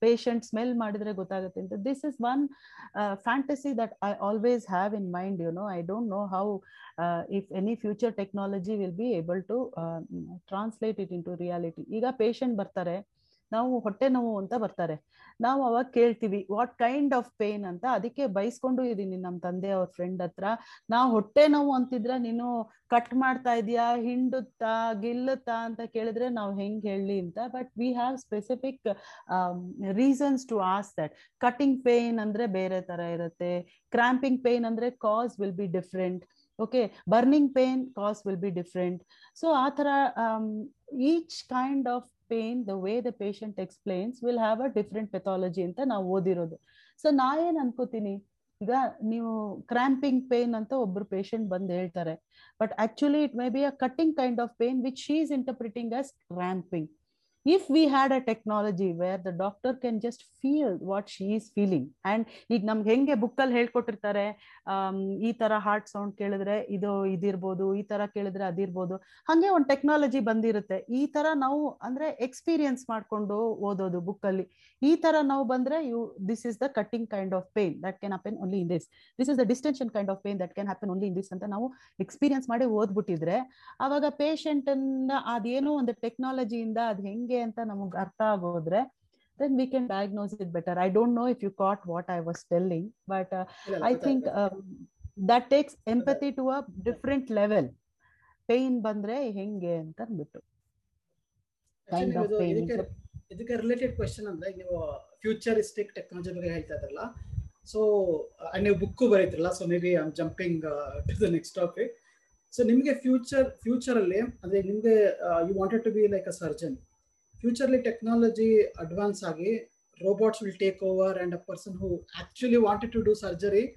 patient smell ಮಾಡಿದ್ರೆ ಗೊತ್ತಾಗುತ್ತೆ ಅಂತ this is one fantasy that I always have in mind you know I don't know how if any future technology will be able to translate it into reality ಈಗ patient ಬರ್ತಾರೆ ನಾವು ಹೊಟ್ಟೆ ನೋವು ಅಂತ ಬರ್ತಾರೆ ನಾವು ಅವಾಗ ಕೇಳ್ತೀವಿ ವಾಟ್ ಕೈಂಡ್ ಆಫ್ ಪೇನ್ ಅಂತ ಅದಕ್ಕೆ ಬೈಸ್ಕೊಂಡು ಇದೀನಿ ನಮ್ಮ ತಂದೆ ಅವ್ರ ಫ್ರೆಂಡ್ ಹತ್ರ ನಾವು ಹೊಟ್ಟೆ ನೋವು ಅಂತಿದ್ರೆ ನೀನು ಕಟ್ ಮಾಡ್ತಾ ಇದೀಯಾ ಹಿಂಡುತ್ತಾ ಗಿಲ್ಲುತ್ತಾ ಅಂತ ಕೇಳಿದ್ರೆ ನಾವು ಹೆಂಗ್ ಹೇಳಿ ಅಂತ but we have specific reasons to as that cutting pain ಅಂದ್ರೆ ಬೇರೆ ತರ ಇರುತ್ತೆ ಕ್ರಾಂಪಿಂಗ್ ಪೇನ್ ಅಂದ್ರೆ cause will be different okay burning pain cause will be different so ಆ ತರ each kind of pain the way the patient explains will have a different pathology ಅಂತ ನಾವು ಓದಿರೋದು ಸೊ ನಾ ಏನ್ ಅನ್ಕೋತೀನಿ ಈಗ ನೀವು ಕ್ರಾಂಪಿಂಗ್ ಪೇನ್ ಅಂತ ಒಬ್ರು ಪೇಷಂಟ್ ಬಂದು ಹೇಳ್ತಾರೆ but actually it may be a cutting kind of pain which interpreting as cramping if we had a technology where the doctor can just feel what she is feeling and ಈಗ ನಮ್ಗೆ ಹೆಂಗೆ ಬುಕ್ಕಲ್ಲಿ ಹೇಳ್ಕೊಟ್ಟಿರ್ತಾರೆ ಈ ತರ heart sound ಕೇಳಿದ್ರೆ ಇದು ಇದಿರ್ಬೋದು ಈ ತರ ಕೇಳಿದ್ರೆ ಅದಿರ್ಬೋದು ಹಂಗೆ ಒಂದು ಟೆಕ್ನಾಲಜಿ ಬಂದಿರುತ್ತೆ ಈ ತರ ನಾವು ಅಂದ್ರೆ ಎಕ್ಸ್ಪೀರಿಯನ್ಸ್ ಮಾಡ್ಕೊಂಡು ಓದೋದು ಬುಕ್ಕಲ್ಲಿ ಈ ತರ ನಾವು ಬಂದ್ರೆ you this is the cutting kind of pain that can happen only in this this is the distension kind of pain that can happen only in this ಅಂತ ನಾವು ಎಕ್ಸ್ಪೀರಿಯನ್ಸ್ ಮಾಡಿ ಓದ್ಬಿಟ್ಟಿದ್ರೆ ಅವಾಗ ಪೇಷಂಟ್ ಅದೇನೋ ಒಂದು ಟೆಕ್ನಾಲಜಿಯಿಂದ ಅದು ಹೆಂಗೆ ಹೇಗೆ ಅಂತ ನಮಗ್ ಅರ್ಥ ಆಗೋದ್ರೆ then we can diagnose it better. I don't know if you caught what I was telling, but uh, I think um, that
ಅಂತ ಅಂದ್ಬಿಟ್ಟು ಕೈಂಡ್ ಆಫ್ ಪೇನ್ ಇದಕ್ಕೆ ರಿಲೇಟೆಡ್ ಕ್ವೆಶ್ಚನ್ ಅಂದ್ರೆ ನೀವು ಫ್ಯೂಚರಿಸ್ಟಿಕ್ ಟೆಕ್ನಾಲಜಿ ಬಗ್ಗೆ ಹೇಳ್ತಾ ಇದ್ರಲ್ಲ ಸೊ ನೀವು ಬುಕ್ಕು ಬರೀತಿರಲ್ಲ so maybe I am jumping to the next topic so ನಿಮಗೆ ಫ್ಯೂಚರ್ ಫ್ಯೂಚರಲ್ಲಿ ಅಂದ್ರೆ ನಿಮಗೆ you wanted to be like a surgeon futurely technology advance agi, robots will take over and a person who actually wanted to do surgery,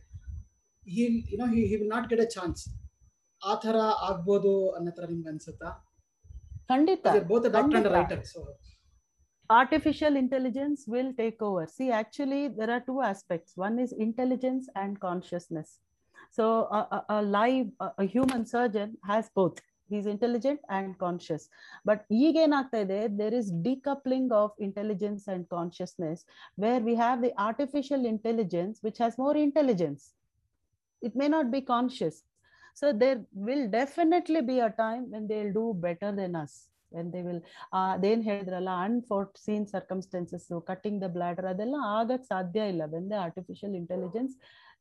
he you know he, he will not get a chance. ಆ ತರ ಆಗ್ಬೋದು ಅನ್ನೋ ತರ ನಿಮ್ಗೆ ಅನ್ಸುತ್ತಾ ಖಂಡಿತ both doctor and writer so
artificial intelligence will take over see actually there are two aspects one is intelligence and consciousness so a, a, live a, human surgeon has both he's intelligent and conscious but ಈಗೇನಾಗ್ತಾ ಇದೆ there is decoupling of intelligence and consciousness where we have the artificial intelligence which has more intelligence it may not be conscious so there will definitely be a time when they'll do better than us when they will ಅದೇನ್ ಹೇಳಿದ್ರಲ್ಲ unforeseen circumstances cutting the bladder ಅದೆಲ್ಲ ಆಗಕ್ ಸಾಧ್ಯ ಇಲ್ಲ when the artificial intelligence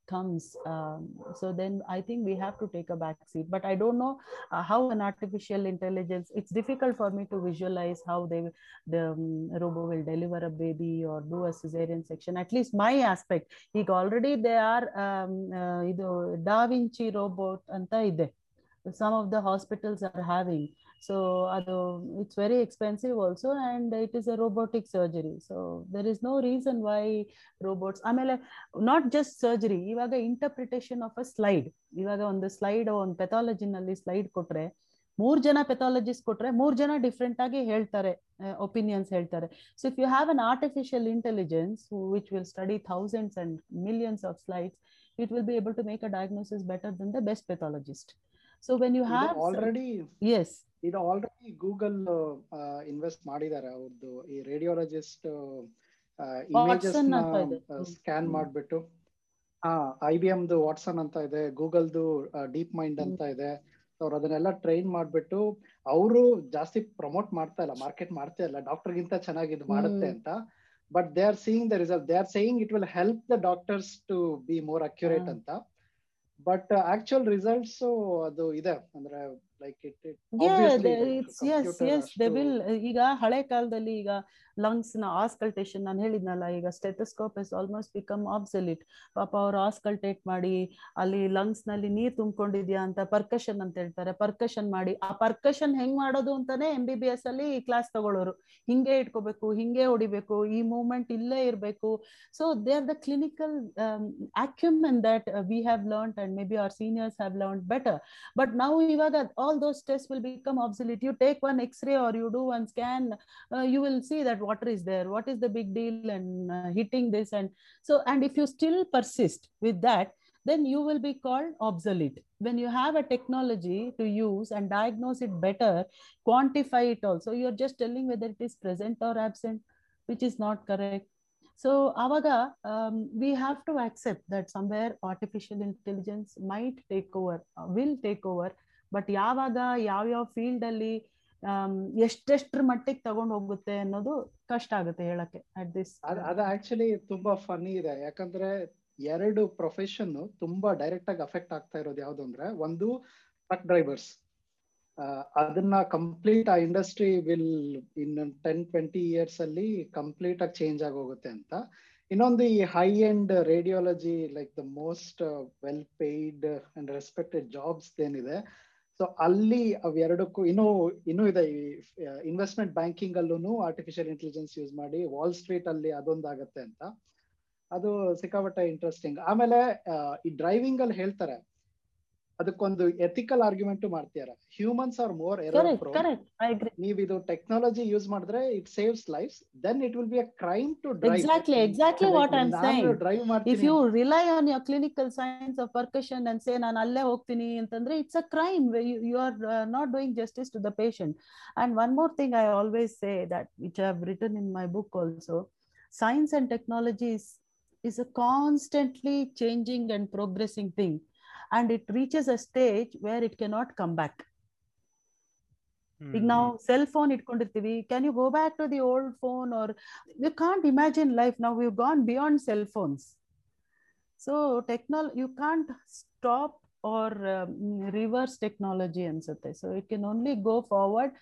comes um, so then i think we have to take a back seat but i don't know uh, how an artificial intelligence it's difficult for me to visualize how they the um, will deliver a baby or do a cesarean section at least my aspect ಈಗ already they are ಇದು Da Vinci robot. ಇದೆ some of the hospitals are having so ಅದು it's very expensive also and it is a robotic surgery so there is no reason why robots ಆಮೇಲೆ not just surgery ಇವಾಗ interpretation of a slide ಇವಾಗ ಒಂದು slide ಒಂದು ಪೆಥಾಲಜಿನಲ್ಲಿ slide ಕೊಟ್ರೆ ಮೂರ್ ಜನ pathologist ಕೊಟ್ರೆ ಮೂರ್ ಜನ ಡಿಫ್ರೆಂಟ್ ಆಗಿ ಹೇಳ್ತಾರೆ ಒಪಿನಿಯನ್ಸ್ ಹೇಳ್ತಾರೆ so if you have an artificial intelligence which will study thousands and millions of slides it will be able to make a diagnosis better than the best pathologist so when you
have already ಇದು already Google invest ಮಾಡಿದ್ದಾರೆ ಅವ್ರದ್ದು ಈ radiologist images scan ಮಾಡ್ಬಿಟ್ಟು ಹಾ I B ಎಮ್ದು Watson ಅಂತ ಇದೆ ಗೂಗಲ್ದು deep mind ಅಂತ ಇದೆ ಅವ್ರು ಅದನ್ನೆಲ್ಲ ಟ್ರೈನ್ ಮಾಡ್ಬಿಟ್ಟು ಅವರು ಜಾಸ್ತಿ ಪ್ರಮೋಟ್ ಮಾಡ್ತಾ ಇಲ್ಲ ಮಾರ್ಕೆಟ್ ಮಾಡ್ತಾ ಇಲ್ಲ ಡಾಕ್ಟರ್ಗಿಂತ ಚೆನ್ನಾಗಿ ಇದು ಮಾಡುತ್ತೆ ಅಂತ but they are seeing the result they are saying it will help the doctors to be more accurate ಅಂತ ಬಟ್ ಆಕ್ಚುಯಲ್ ರಿಸಲ್ಟ್ಸ್ ಅದು ಇದೆ ಅಂದ್ರೆ like it it
yes yes they will ಈಗ ಹಳೆ ಕಾಲದಲ್ಲಿ ಈಗ ಲಂಗ್ಸ್ನ ಆಸ್ಕಲ್ಟೇಷನ್ ನಾನು ಹೇಳಿದ್ನಲ್ಲ ಈಗ stethoscope is almost become obsolete ಪಾಪ ಅವ್ರು ಆಸ್ಕಲ್ಟೇಟ್ ಮಾಡಿ ಅಲ್ಲಿ ಲಂಗ್ಸ್ನಲ್ಲಿ ನೀರ್ ತುಂಬಿಕೊಂಡಿದ್ಯಾ ಅಂತ ಪರ್ಕಶನ್ ಅಂತ ಹೇಳ್ತಾರೆ ಪರ್ಕಶನ್ ಮಾಡಿ ಆ ಪರ್ಕಷನ್ ಹೆಂಗ್ ಮಾಡೋದು ಅಂತಾನೆ ಎಂ ಬಿ ಬಿ ಎಸ್ ಅಲ್ಲಿ ಕ್ಲಾಸ್ ತಗೊಳೋರು ಹಿಂಗೆ ಇಟ್ಕೋಬೇಕು ಹಿಂಗೆ ಹೊಡಿಬೇಕು ಈ ಮೂವ್ಮೆಂಟ್ ಇಲ್ಲೇ ಇರಬೇಕು so they are the clinical acumen that we have learn and may be our seniors have learn better but ನಾವು ಇವಾಗ all those test will become obsolete you take one X ray or you do one scan you will see that water is there what is the big deal and uh, hitting this and so and if you still persist with that then you will be called obsolete when you have a technology to use and diagnose it better quantify it also you're just telling whether it is present or absent which is not correct so avaga um, we have to accept that somewhere artificial intelligence might take over uh, will take over But ಯಾವಾಗ ಯಾವ್ಯಾವ ಫೀಲ್ಡಲ್ಲಿ ಎಷ್ಟೆಷ್ಟ್ರ ಮಟ್ಟಿಗೆ ತಗೊಂಡ್ ಹೋಗುತ್ತೆ ಅನ್ನೋದು ಕಷ್ಟ ಆಗುತ್ತೆ
ಹೇಳಕ್ಕೆ ಅಟ್ ಅದು ಆಕ್ಚುಲಿ ತುಂಬಾ ಫನಿ ಇದೆ ಯಾಕಂದ್ರೆ ಎರಡು ಪ್ರೊಫೆಷನ್ ತುಂಬಾ ಡೈರೆಕ್ಟ್ ಆಗಿ ಅಫೆಕ್ಟ್ ಆಗ್ತಾ ಇರೋದು ಯಾವ್ದು ಅಂದ್ರೆ ಒಂದು ಟ್ರಕ್ ಡ್ರೈವರ್ಸ್ ಅದನ್ನ ಕಂಪ್ಲೀಟ್ ಆ industry will in ten twenty years ಅಲ್ಲಿ ಕಂಪ್ಲೀಟ್ ಆಗಿ ಚೇಂಜ್ ಆಗೋಗುತ್ತೆ ಅಂತ ಇನ್ನೊಂದು ಈ high end radiology like the most well paid and respected jobs ಏನಿದೆ ಸೊ ಅಲ್ಲಿ ಅವೆರಡಕ್ಕೂ ಇನ್ನೂ ಇನ್ನೂ ಇದೆ ಇನ್ವೆಸ್ಟ್ಮೆಂಟ್ ಬ್ಯಾಂಕಿಂಗ್ ಅಲ್ಲೂ ಆರ್ಟಿಫಿಷಿಯಲ್ ಇಂಟೆಲಿಜೆನ್ಸ್ ಯೂಸ್ ಮಾಡಿ ವಾಲ್ ಸ್ಟ್ರೀಟ್ ಅಲ್ಲಿ ಅದೊಂದಾಗತ್ತೆ ಅಂತ ಅದು ಸಿಕ್ಕಾಪಟ್ಟೆ ಇಂಟ್ರೆಸ್ಟಿಂಗ್ ಆಮೇಲೆ ಈ ಡ್ರೈವಿಂಗ್ ಅಲ್ಲಿ ಹೇಳ್ತಾರೆ ಅದಕ್ಕೊಂದು ಎಥಿಕಲ್ ಆರ್ಗ್ಯುಮೆಂಟ್ ಮಾಡ್ತೀರಾ ಹ್ಯೂಮನ್ಸ್ ಆರ್ ಮೋರ್ ನೀವ್ ಇದು ಟೆಕ್ನಾಲಜಿ ಯೂಸ್ ಮಾಡಿದ್ರೆ it saves life then it will be a crime to drive exactly exactly what I am saying drive ಮಾಡ್ತೀನಿ if you
rely on your clinical science of percussion and say ನಾನು ಅಲ್ಲೇ ಹೋಗ್ತೀನಿ ಅಂತಂದ್ರೆ it's a crime you are not doing justice to the patient and one more thing I always say that which I have written in my book also science and technology is is a constantly changing and progressing thing and it reaches a stage where it cannot come back -hmm. now cell phone itkondirtivi can you go back to the old phone or you can't imagine life now we've gone beyond cell phones so technol you can't stop or um, reverse technology And so it can only go forward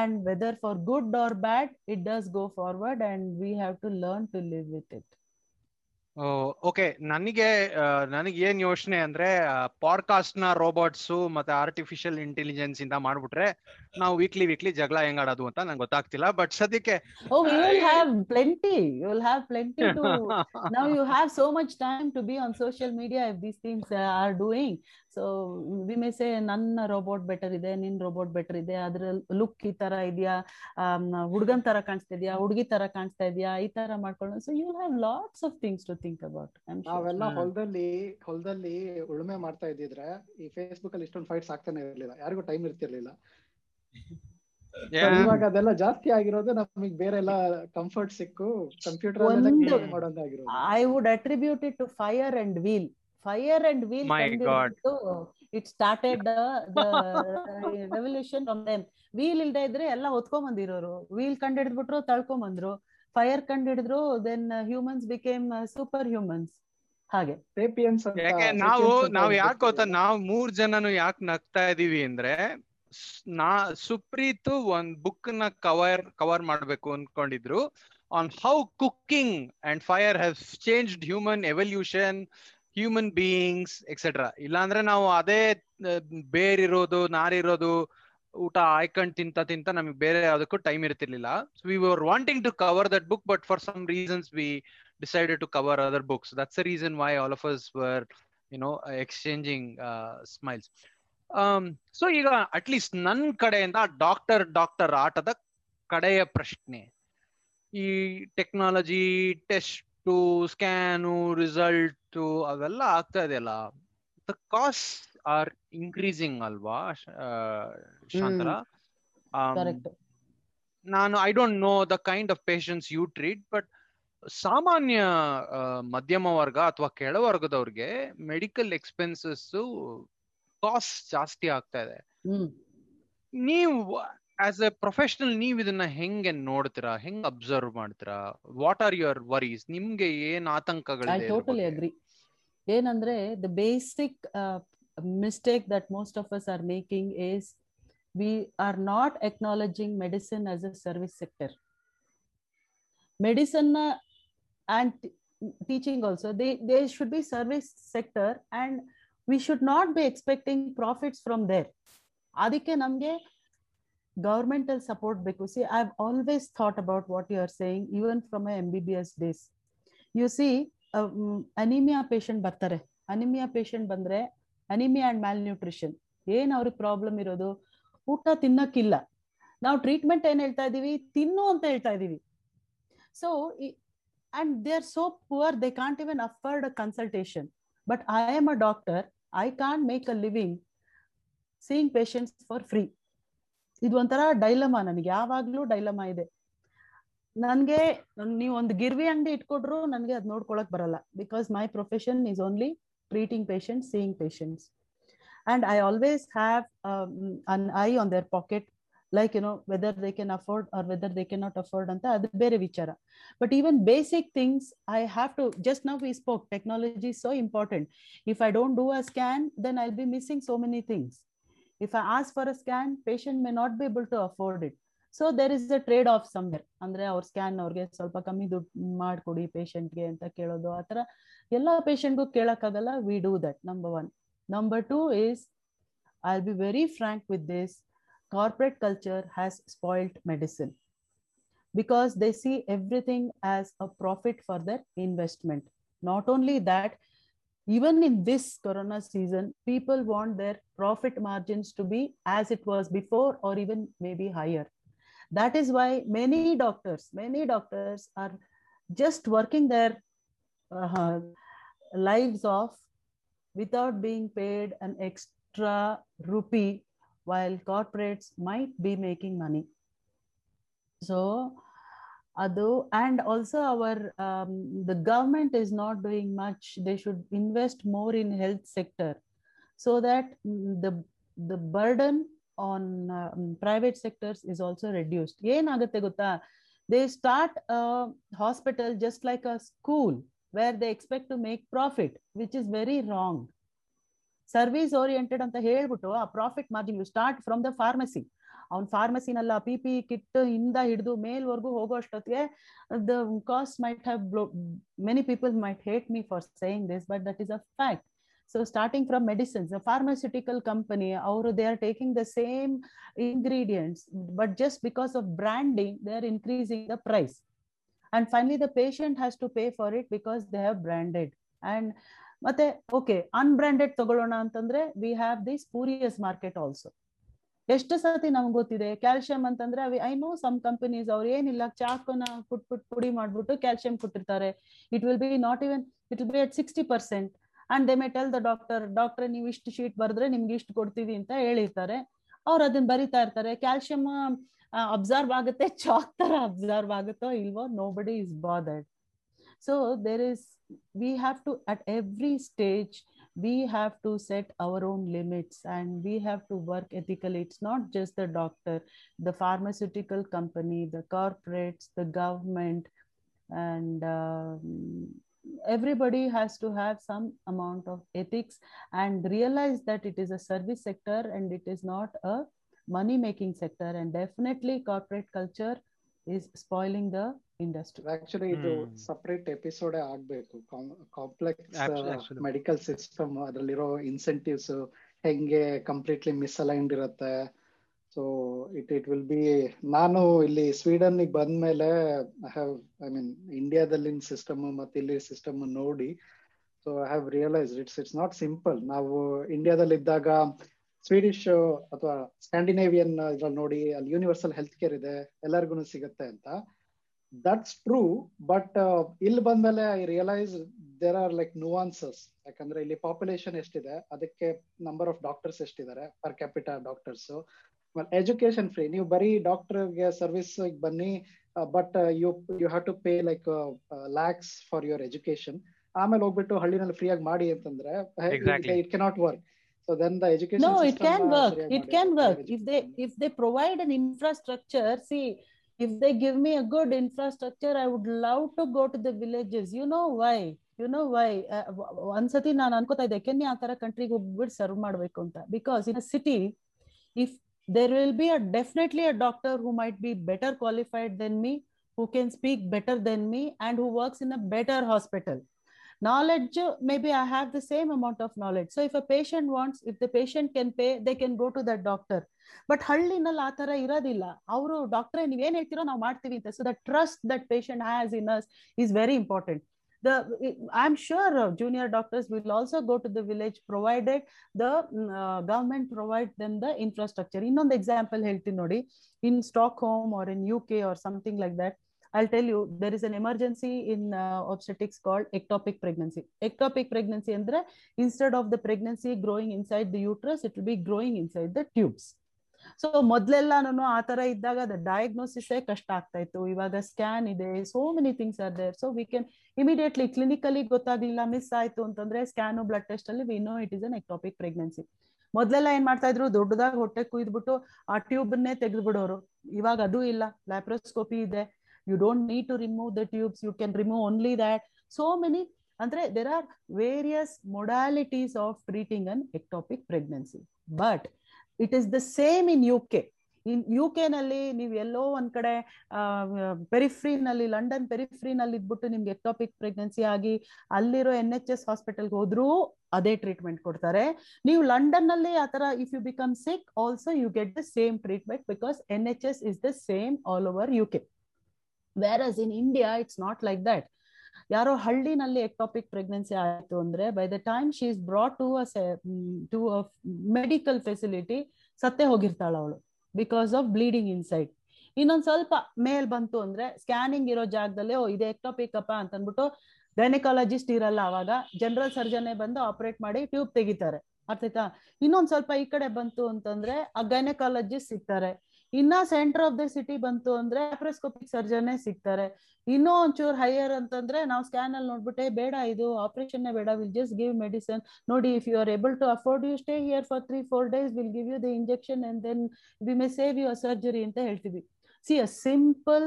and whether for good or bad it does go forward and we have to learn to live with it
okay ನನಗೆ ನನಗೆ ಏನ್ ಯೋಚನೆ ಅಂದ್ರೆ podcast ನ robots ಮತ್ತೆ artificial intelligence ಇಂದ ಮಾಡ್ಬಿಟ್ರೆ ನಾವು ವೀಕ್ಲಿ ವೀಕ್ಲಿ ಜಗಳ ಹೆಂಗ್ ಆಡೋದು ಅಂತ ನಂಗೆ ಗೊತ್ತಾಗ್ತಿಲ್ಲ ಬಟ್ ಸದ್ಯಕ್ಕೆ oh you will have plenty you will have plenty
to you have so much time to be on social media if these things are doing so we may say ನನ್ನ robot better ಇದೆ ನಿನ್ robot better ಇದೆ ಅದ್ರ look ಈ ತರ ಇದೆಯಾ ಹುಡುಗನ್ ತರ ಕಾಣಿಸ್ತಾ ಇದೆಯಾ ಹುಡುಗಿ ತರ ಕಾಣಿಸ್ತಾ ಇದೆಯಾ ಈ ತರ ಮಾಡ್ಕೊಂಡು so you have lots of things to think about
ನಾವೆಲ್ಲ ಹೊಲದಲ್ಲಿ ಹೊಲದಲ್ಲಿ ಉಳುಮೆ ಮಾಡ್ತಾ ಇದ್ದಿದ್ರೆ ಈ ಫೇಸ್ಬುಕ್ ಅಲ್ಲಿ ಇಷ್ಟೊಂದು ಫೈಟ್ಸ್ ಆಗ್ತಾನೆ ಇರಲಿಲ್ಲ ಯಾರಿಗೂ ಟೈಮ್ ಇರ್ತಿರ್ಲಿಲ್ಲ ಇವಾಗ ಅದೆಲ್ಲ ಜಾಸ್ತಿ ಆಗಿರೋದು ನಮಗೆ ಬೇರೆಲ್ಲ ಕಂಫರ್ಟ್ ಸಿಕ್ಕು computer I
would attribute it to fire and wheel fire and wheel my god to, it started ಇದ್ರೆ ಎಲ್ಲ ಒತ್ಕೊಂಡ್ ಬಂದಿರೋರು wheel ಕಂಡು ಹಿಡಿದ್ಬಿಟ್ರು ತಳ್ಕೊಂಡ್ ಬಂದ್ರು ಫೈರ್ ಕಂಡು then humans became super humans ಹಾಗೆ
ನಾವು ನಾವು ಯಾಕೆ ಗೊತ್ತಾ ನಾವು ಮೂರ್ ಜನನು ಯಾಕೆ ನಗ್ತಾ ಇದೀವಿ ಅಂದ್ರೆ ನಾ ಸುಪ್ರೀತು ಒಂದ್ ಬುಕ್ ನ ಕವರ್ ಕವರ್ ಮಾಡ್ಬೇಕು ಅನ್ಕೊಂಡಿದ್ರು on how cooking and fire have changed human evolution human beings etcetera ಇಲ್ಲಾಂದ್ರೆ ನಾವು ಅದೇ ಬೇರಿರೋದು ನಾರಿರೋದು ಊಟ ಆಯ್ಕೊಂಡು ತಿಂತ ತಿಂತ ನಮಗೆ ಬೇರೆ ಯಾವುದಕ್ಕೂ ಟೈಮ್ ಇರ್ತಿರ್ಲಿಲ್ಲ so we were wanting to cover that book but for some reasons we decided to cover other books that's reason why all of us were you know exchanging smiles so ಈಗ at least ನನ್ ಕಡೆಯಿಂದ doctor doctor ಆಟದ ಕಡೆಯ ಪ್ರಶ್ನೆ ಈ technology test scan result so ಅವೆಲ್ಲ ಆಗ್ತಾ ಇದೆಯಲ್ಲ ದ ಕಾಸ್ಟ್ ಆರ್ ಇನ್ಕ್ರೀಸಿಂಗ್ ಅಲ್ವಾ ಶಾಂತರ
ನಾನು
I don't know the kind of patients you treat but ಸಾಮಾನ್ಯ ಮಧ್ಯಮ ವರ್ಗ ಅಥವಾ ಕೆಳವರ್ಗದವ್ರಿಗೆ ಮೆಡಿಕಲ್ ಎಕ್ಸ್ಪೆನ್ಸಸ್ ಕಾಸ್ಟ್ ಜಾಸ್ತಿ ಆಗ್ತಾ ಇದೆ ನೀವು ಆಸ್ ಎ ಪ್ರೊಫೆಷನಲ್ ನೀವು ಇದನ್ನ ಹೆಂಗೆ ನೋಡ್ತೀರಾ ಹೆಂಗ್ ಅಬ್ಸರ್ವ್ ಮಾಡ್ತೀರಾ ವಾಟ್ ಆರ್ ಯುವರ್ ವರೀಸ್
ನಿಮ್ಗೆ ಏನ್ ಆತಂಕಗಳು ಟೋಟಲಿ ಅಗ್ರಿ ಏನಂದ್ರೆ the basic mistake that most of us are making is we are not acknowledging medicine as a service sector medicine and teaching also they should be service sector and we should not not be expecting profits ಅದಕ್ಕೆ ನಮಗೆ government ಅಲ್ಲಿ support ಬೇಕು see thought about what you are saying saying, from from B B S days you see anaemia patient ಬರ್ತಾರೆ anaemia patient ಬಂದ್ರೆ anaemia and malnutrition ಏನ್ ಅವ್ರಿಗೆ problem ಇರೋದು ಊಟ ತಿನ್ನಕ್ಕಿಲ್ಲ ನಾವು ಟ್ರೀಟ್ಮೆಂಟ್ ಏನ್ ಹೇಳ್ತಾ ಇದೀವಿ ತಿನ್ನು ಅಂತ ಹೇಳ್ತಾ ಇದೀವಿ so and they are so poor they can't even afford a consultation but I am a doctor I can't make a living seeing patients for free ಇದು ಒಂಥರ ಡೈಲಮ ನನಗೆ ಯಾವಾಗ್ಲೂ ಡೈಲಮ ಇದೆ ನನ್ಗೆ ನೀವ್ ಒಂದು ಗಿರ್ವಿ ಅಂಗಡಿ ಇಟ್ಕೊಟ್ರು ನನ್ಗೆ ಅದ್ ನೋಡ್ಕೊಳಕ್ ಬರಲ್ಲ because my profession is only treating patient seeing patients and I always have an eye on their pocket like you know whether they can afford or whether they can not afford ಅಂತ ಅದು ಬೇರೆ ವಿಚಾರ but even basic things I have to just now we spoke technology so important if I don't do a scan then I be missing so many things If I ask for a scan, patient may not be able to afford it. So there is a trade off somewhere ಅಂದ್ರೆ ಅವ್ರ scan ಅವ್ರಿಗೆ ಸ್ವಲ್ಪ ಕಮ್ಮಿ ದುಡ್ಡು ಮಾಡಿಕೊಡಿ ಪೇಷಂಟ್ಗೆ ಅಂತ ಕೇಳೋದು ಆ ಥರ ಎಲ್ಲ ಪೇಷಂಟ್ಗೂ ಕೇಳೋಕ್ಕಾಗಲ್ಲ we do that number one number two is I be very frank with this corporate culture has spoiled medicine because they see everything as a profit for their investment not only that even in this corona season people want their profit margins to be as it was before or even maybe higher that is why many doctors many doctors are just working their uh, lives off without being paid an extra rupee while corporates might be making money so Although, and also our um, the government is not doing much. They should invest more in health sector, so that mm, the the burden on um, private sectors is also reduced. ಏನಾಗುತ್ತೆ ಗೊತ್ತಾ they start a hospital just like a school where they expect to make profit which is very wrong service oriented on health, but ಆ profit margin you start from the pharmacy. ಅವ್ನ ಫಾರ್ಮಸಿನಲ್ಲ P P kit ಇಂದ ಹಿಡಿದು ಮೇಲ್ವರೆಗೂ ಹೋಗೋ ಅಷ್ಟೊತ್ತಿಗೆ the cost might have many people might hate me for saying this but that is a fact so starting from medicines pharmaceutical company ಅವರು they are taking the same ingredients but just because of branding they are increasing the price and finally the patient has to pay for it because they have branded and ಮತ್ತೆ okay unbranded ತಗೊಳ್ಳೋಣ ಅಂತಂದ್ರೆ we have this spurious market also ಎಷ್ಟು ಸತಿ ನಮ್ಗೆ ಗೊತ್ತಿದೆ calcium ಅಂತಂದ್ರೆ I know some companies ಅವ್ರು ಏನಿಲ್ಲ ಚಾಕುನ ಪುಟ್ ಪುಟ್ ಪುಡಿ ಮಾಡ್ಬಿಟ್ಟು ಕ್ಯಾಲ್ಸಿಯಂ ಕೊಟ್ಟಿರ್ತಾರೆ it will be not even it will be at sixty percent and they may tell the doctor doctor ನೀವು ಇಷ್ಟು ಶೀಟ್ ಬರೆದ್ರೆ ನಿಮ್ಗೆ ಇಷ್ಟು ಕೊಡ್ತೀವಿ ಅಂತ ಹೇಳಿರ್ತಾರೆ ಅವ್ರು ಅದನ್ನ ಬರಿತಾ ಇರ್ತಾರೆ ಕ್ಯಾಲ್ಸಿಯಂ ಅಬ್ಸರ್ವ್ ಆಗುತ್ತೆ (laughs) ಚಾಕ್ ತರ ಅಬ್ಸರ್ವ್ ಆಗುತ್ತೋ ಇಲ್ವೋ ನೋ ಬಡಿ is bothered so there is we have to at every stage we have to set our own limits and we have to work ethically it's not just the doctor the pharmaceutical company the corporates the government and um, everybody has to have some amount of ethics and realize that it is a service sector and it is not a money making sector and definitely corporate culture is spoiling the industry
actually ಇದು separate hmm. Episode ಆಗ್ಬೇಕು complex medical system ಅದರಲ್ಲಿರೋ incentives ಹೆಂಗೆ completely misaligned ಇರುತ್ತೆ so it it will be ನಾನು ಇಲ್ಲಿ Sweden ಬಂದ್ಮೇಲೆ I have I mean ಇಂಡಿಯಾದಲ್ಲಿನ system ಮತ್ತೆ ಇಲ್ಲಿ ಸಿಸ್ಟಮ್ ನೋಡಿ so I have realise it's it's not simple ನಾವು ಇಂಡಿಯಾದಲ್ಲಿ ಇದ್ದಾಗ ಸ್ವೀಡಿಶ್ uh, ಅಥವಾ ಸ್ಕ್ಯಾಂಡಿನೇವಿಯನ್ uh, ಇದ್ರಲ್ಲಿ ನೋಡಿ ಅಲ್ಲಿ ಯೂನಿವರ್ಸಲ್ ಹೆಲ್ತ್ ಕೇರ್ ಇದೆ ಎಲ್ಲರಿಗೂ ಸಿಗುತ್ತೆ ಅಂತ ದಟ್ಸ್ ಟ್ರೂ ಬಟ್ ಇಲ್ಲಿ ಬಂದ್ಮೇಲೆ I realise there are like nuances ಯಾಕಂದ್ರೆ ಇಲ್ಲಿ ಪಾಪ್ಯುಲೇಷನ್ ಎಷ್ಟಿದೆ ಅದಕ್ಕೆ ನಂಬರ್ ಆಫ್ ಡಾಕ್ಟರ್ಸ್ ಎಷ್ಟಿದ್ದಾರೆ per capital doctors education free ನೀವು ಬರೀ ಡಾಕ್ಟರ್ಗೆ ಸರ್ವಿಸ್ ಬನ್ನಿ but you you have to pay like lakhs for your education ಆಮೇಲೆ ಹೋಗ್ಬಿಟ್ಟು ಹಳ್ಳಿನಲ್ಲಿ ಫ್ರೀ ಆಗಿ ಮಾಡಿ ಅಂತಂದ್ರೆ it cannot work so then the education
no it uh, can work it can work if they if they provide an infrastructure see if they give me a good infrastructure i would love to go to the villages you know why you know why ಒಂದ್ಸತಿ ನಾನು ಅನ್ಕೋತಾ ಇದ್ದೆ Kenny ಆ ತರ ಕಂಟ್ರಿಗೆ ಹೋಗ್ಬಿಟ್ಟು serve ಮಾಡ್ಬೇಕು ಅಂತ because in city if there will be a definitely a doctor who might be better qualified than me who can speak better than me and who works in a better hospital knowledge maybe i have the same amount of knowledge so if a patient wants if the patient can pay they can go to that doctor but ಹಳ್ಳಿನಲ್ಲಿ ಆ ತರ ಇರೋದಿಲ್ಲ ಅವರು ಡಾಕ್ಟ್ರೆ ನೀವೇನ್ ಹೇಳ್ತಿರೋ ನಾವು ಮಾಡ್ತೀವಿ ಅಂತ so the trust that patient has in us is very important the i'm sure junior doctors will also go to the village provided the mm, uh, government provide them the infrastructure in on the example healthy nodi in stockholm or in uk or something like that I'll tell you, there is an emergency in uh, obstetrics called ectopic pregnancy. Ectopic pregnancy, andre, instead of the pregnancy growing inside the uterus, it will be growing inside the tubes. So ಮೊದಲೆಲ್ಲ ನಾನು ಆ ತರ ಇದ್ದಾಗ ಅದ diagnosis ಕಷ್ಟ ಆಗ್ತಾ ಇತ್ತು ಇವಾಗ ಸ್ಕ್ಯಾನ್ ಇದೆ so many things are there so we can immediately clinically ಗೊತ್ತಾಗ್ಲಿಲ್ಲ ಮಿಸ್ ಆಯ್ತು ಅಂತಂದ್ರೆ ಸ್ಕ್ಯಾನು ಬ್ಲಡ್ ಟೆಸ್ಟ್ ಅಲ್ಲಿ we know it is an ectopic pregnancy ಮೊದಲೆಲ್ಲ ಏನ್ ಮಾಡ್ತಾ ಇದ್ರು ದೊಡ್ಡದಾಗಿ ಹೊಟ್ಟೆ ಕುಯ್ದ್ಬಿಟ್ಟು ಆ ಟ್ಯೂಬ್ನೇ ತೆಗೆದು ಬಿಡೋರು ಇವಾಗ ಅದು ಇಲ್ಲ ಲ್ಯಾಪ್ರೋಸ್ಕೋಪಿ ಇದೆ you don't need remove the tubes you you remove only that so many many ಅಂದ್ರೆ are various modalities of treating an an pregnancy but it is the same in U K in U K ನಲ್ಲಿ ನೀವು ಎಲ್ಲೋ ಒಂದ್ ಕಡೆ ಪೆರಿಫ್ರೀನಲ್ಲಿ London ಪೆರಿಫ್ರಿನಲ್ಲಿ ಇದ್ಬಿಟ್ಟು ನಿಮ್ಗೆ ectopic pregnancy ಆಗಿ ಅಲ್ಲಿರೋ N H S ಹಾಸ್ಪಿಟಲ್ಗೆ ಹೋದ್ರೂ ಅದೇ ಟ್ರೀಟ್ಮೆಂಟ್ ಕೊಡ್ತಾರೆ ನೀವು ಲಂಡನ್ ನಲ್ಲಿ ಆತರ if you become sick also you get the same treatment because N H S is the same all over U K versus in India it's not like that ಯಾರೋ ಹಳ್ಳಿನಲ್ಲಿ ectopic pregnancy ಆಯಿತು ಅಂದ್ರೆ by the time she is brought to a to a medical facility ಸತ್ತೇ ಹೋಗಿರ್ತಾಳ ಅವಳು because of bleeding inside ಇನ್ನೊಂದ್ ಸ್ವಲ್ಪ ಮೇಲ್ ಬಂತು ಅಂದ್ರೆ ಸ್ಕ್ಯಾನಿಂಗ್ ಇರೋ ಜಾಗದಲ್ಲಿ ಓ ಇದೆ ಎಕ್ಟಾಪಿಕ್ ಅಪ್ಪ ಅಂತ ಅಂದ್ಬಿಟ್ಟು ಗೈನಕಾಲಜಿಸ್ಟ್ ಇರಲ್ಲ ಅವಾಗ ಜನರಲ್ ಸರ್ಜನೆ ಬಂದು ಆಪರೇಟ್ ಮಾಡಿ ಟ್ಯೂಬ್ ತೆಗಿತಾರೆ ಅರ್ಥಾಯ್ತಾ ಇನ್ನೊಂದ್ ಸ್ವಲ್ಪ ಈ ಕಡೆ ಬಂತು ಅಂತಂದ್ರೆ ಆ ಗೈನಕಾಲಜಿಸ್ಟ್ ಸಿಗ್ತಾರೆ ಇನ್ನ ಸೆಂಟರ್ ಆಫ್ ದ ಸಿಟಿ ಬಂತು ಅಂದ್ರೆ ಆಪ್ರೋಸ್ಕೋಪಿಕ್ ಸರ್ಜನ್ ಸಿಗ್ತಾರೆ ಇನ್ನೂ ಒಂಚೂರು ಹೈಯರ್ ಅಂತಂದ್ರೆ ನಾವು ಸ್ಕ್ಯಾನ್ ಅಲ್ಲಿ ನೋಡ್ಬಿಟ್ಟೆ ಬೇಡ ಇದು ಆಪರೇಷನ್ ಬೇಡ ವಿಲ್ ಜಸ್ಟ್ ಗಿವ್ ಮೆಡಿಸನ್ ನೋಡಿ if you are able to afford you stay here for three four days will give you the injection and then we may save you surgery ಅಂತ ಹೇಳ್ತೀವಿ see a simple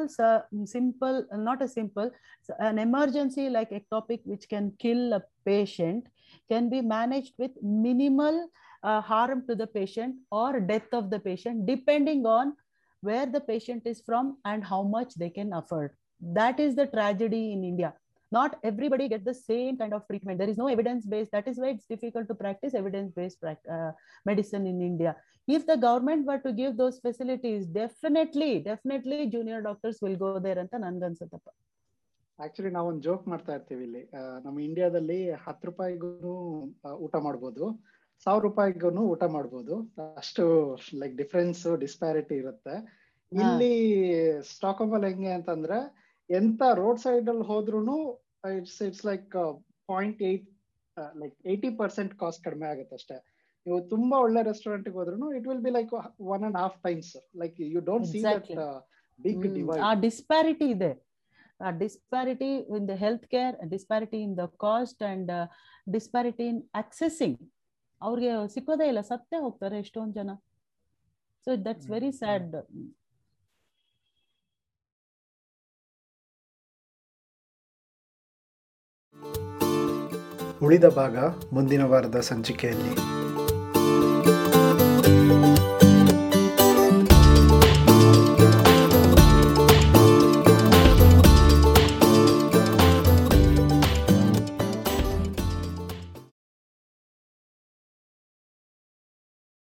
simple not a simple an emergency like ectopic which can kill a patient can be managed with minimal uh, harm to the patient or death of the patient, depending on where the patient is from and how much they can afford. That is the tragedy in India. Not everybody get the same kind of treatment. There is no evidence based. That is why it's difficult to practice evidence based uh, medicine in India. If the government were to give those facilities, definitely, definitely junior doctors will go there ಅಂತ ನನ್ಗನ್ಸುತ್ತಪ್ಪ
actually ನಾವೊಂದು joke ಮಾಡ್ತಾ ಇರ್ತೀವಿ ಇಲ್ಲಿ ನಮ್ಮ ಇಂಡಿಯಾದಲ್ಲಿ ಹತ್ತು ರೂಪಾಯಿಗೂ ಊಟ ಮಾಡ್ಬೋದು ಸಾವಿರ ರೂಪಾಯಿಗೂ ಊಟ ಮಾಡ್ಬೋದು ಅಷ್ಟು ಲೈಕ್ ಡಿಫ್ರೆನ್ಸ್ ಡಿಸ್ಪ್ಯಾರಿಟಿ ಇರುತ್ತೆ ಇಲ್ಲಿ ಸ್ಟಾಕ್ ಸ್ಟಾಕ್ಹೋಮಲ್ ಹೆಂಗೆ ಅಂತಂದ್ರೆ ಎಂತ ರೋಡ್ ಸೈಡ್ ಅಲ್ಲಿ ಹೋದ್ರು it's it's like point eight like eighty percent cost ಕಡಿಮೆ ಆಗುತ್ತೆ ಅಷ್ಟೇ ನೀವು ತುಂಬಾ ಒಳ್ಳೆ ರೆಸ್ಟೋರೆಂಟ್ ಹೋದ್ರು it will be like one and half times like you don't see that big divide ಆ ಡಿಸ್ಪ್ಯಾರಿಟಿ ಇದೆ ಆ disparity in health health care
in in the cost and disparity in accessing ಅವ್ರಿಗೆ ಸಿಕ್ಕೋದೇ ಇಲ್ಲ ಸತ್ತೇ ಹೋಗ್ತಾರೆ ಎಷ್ಟೊಂದ್ ಜನ ಸೊ ದಟ್ಸ್ ವೆರಿ ಸ್ಯಾಡ್ ಉಳಿದ ಭಾಗ ಮುಂದಿನ ವಾರದ ಸಂಚಿಕೆಯಲ್ಲಿ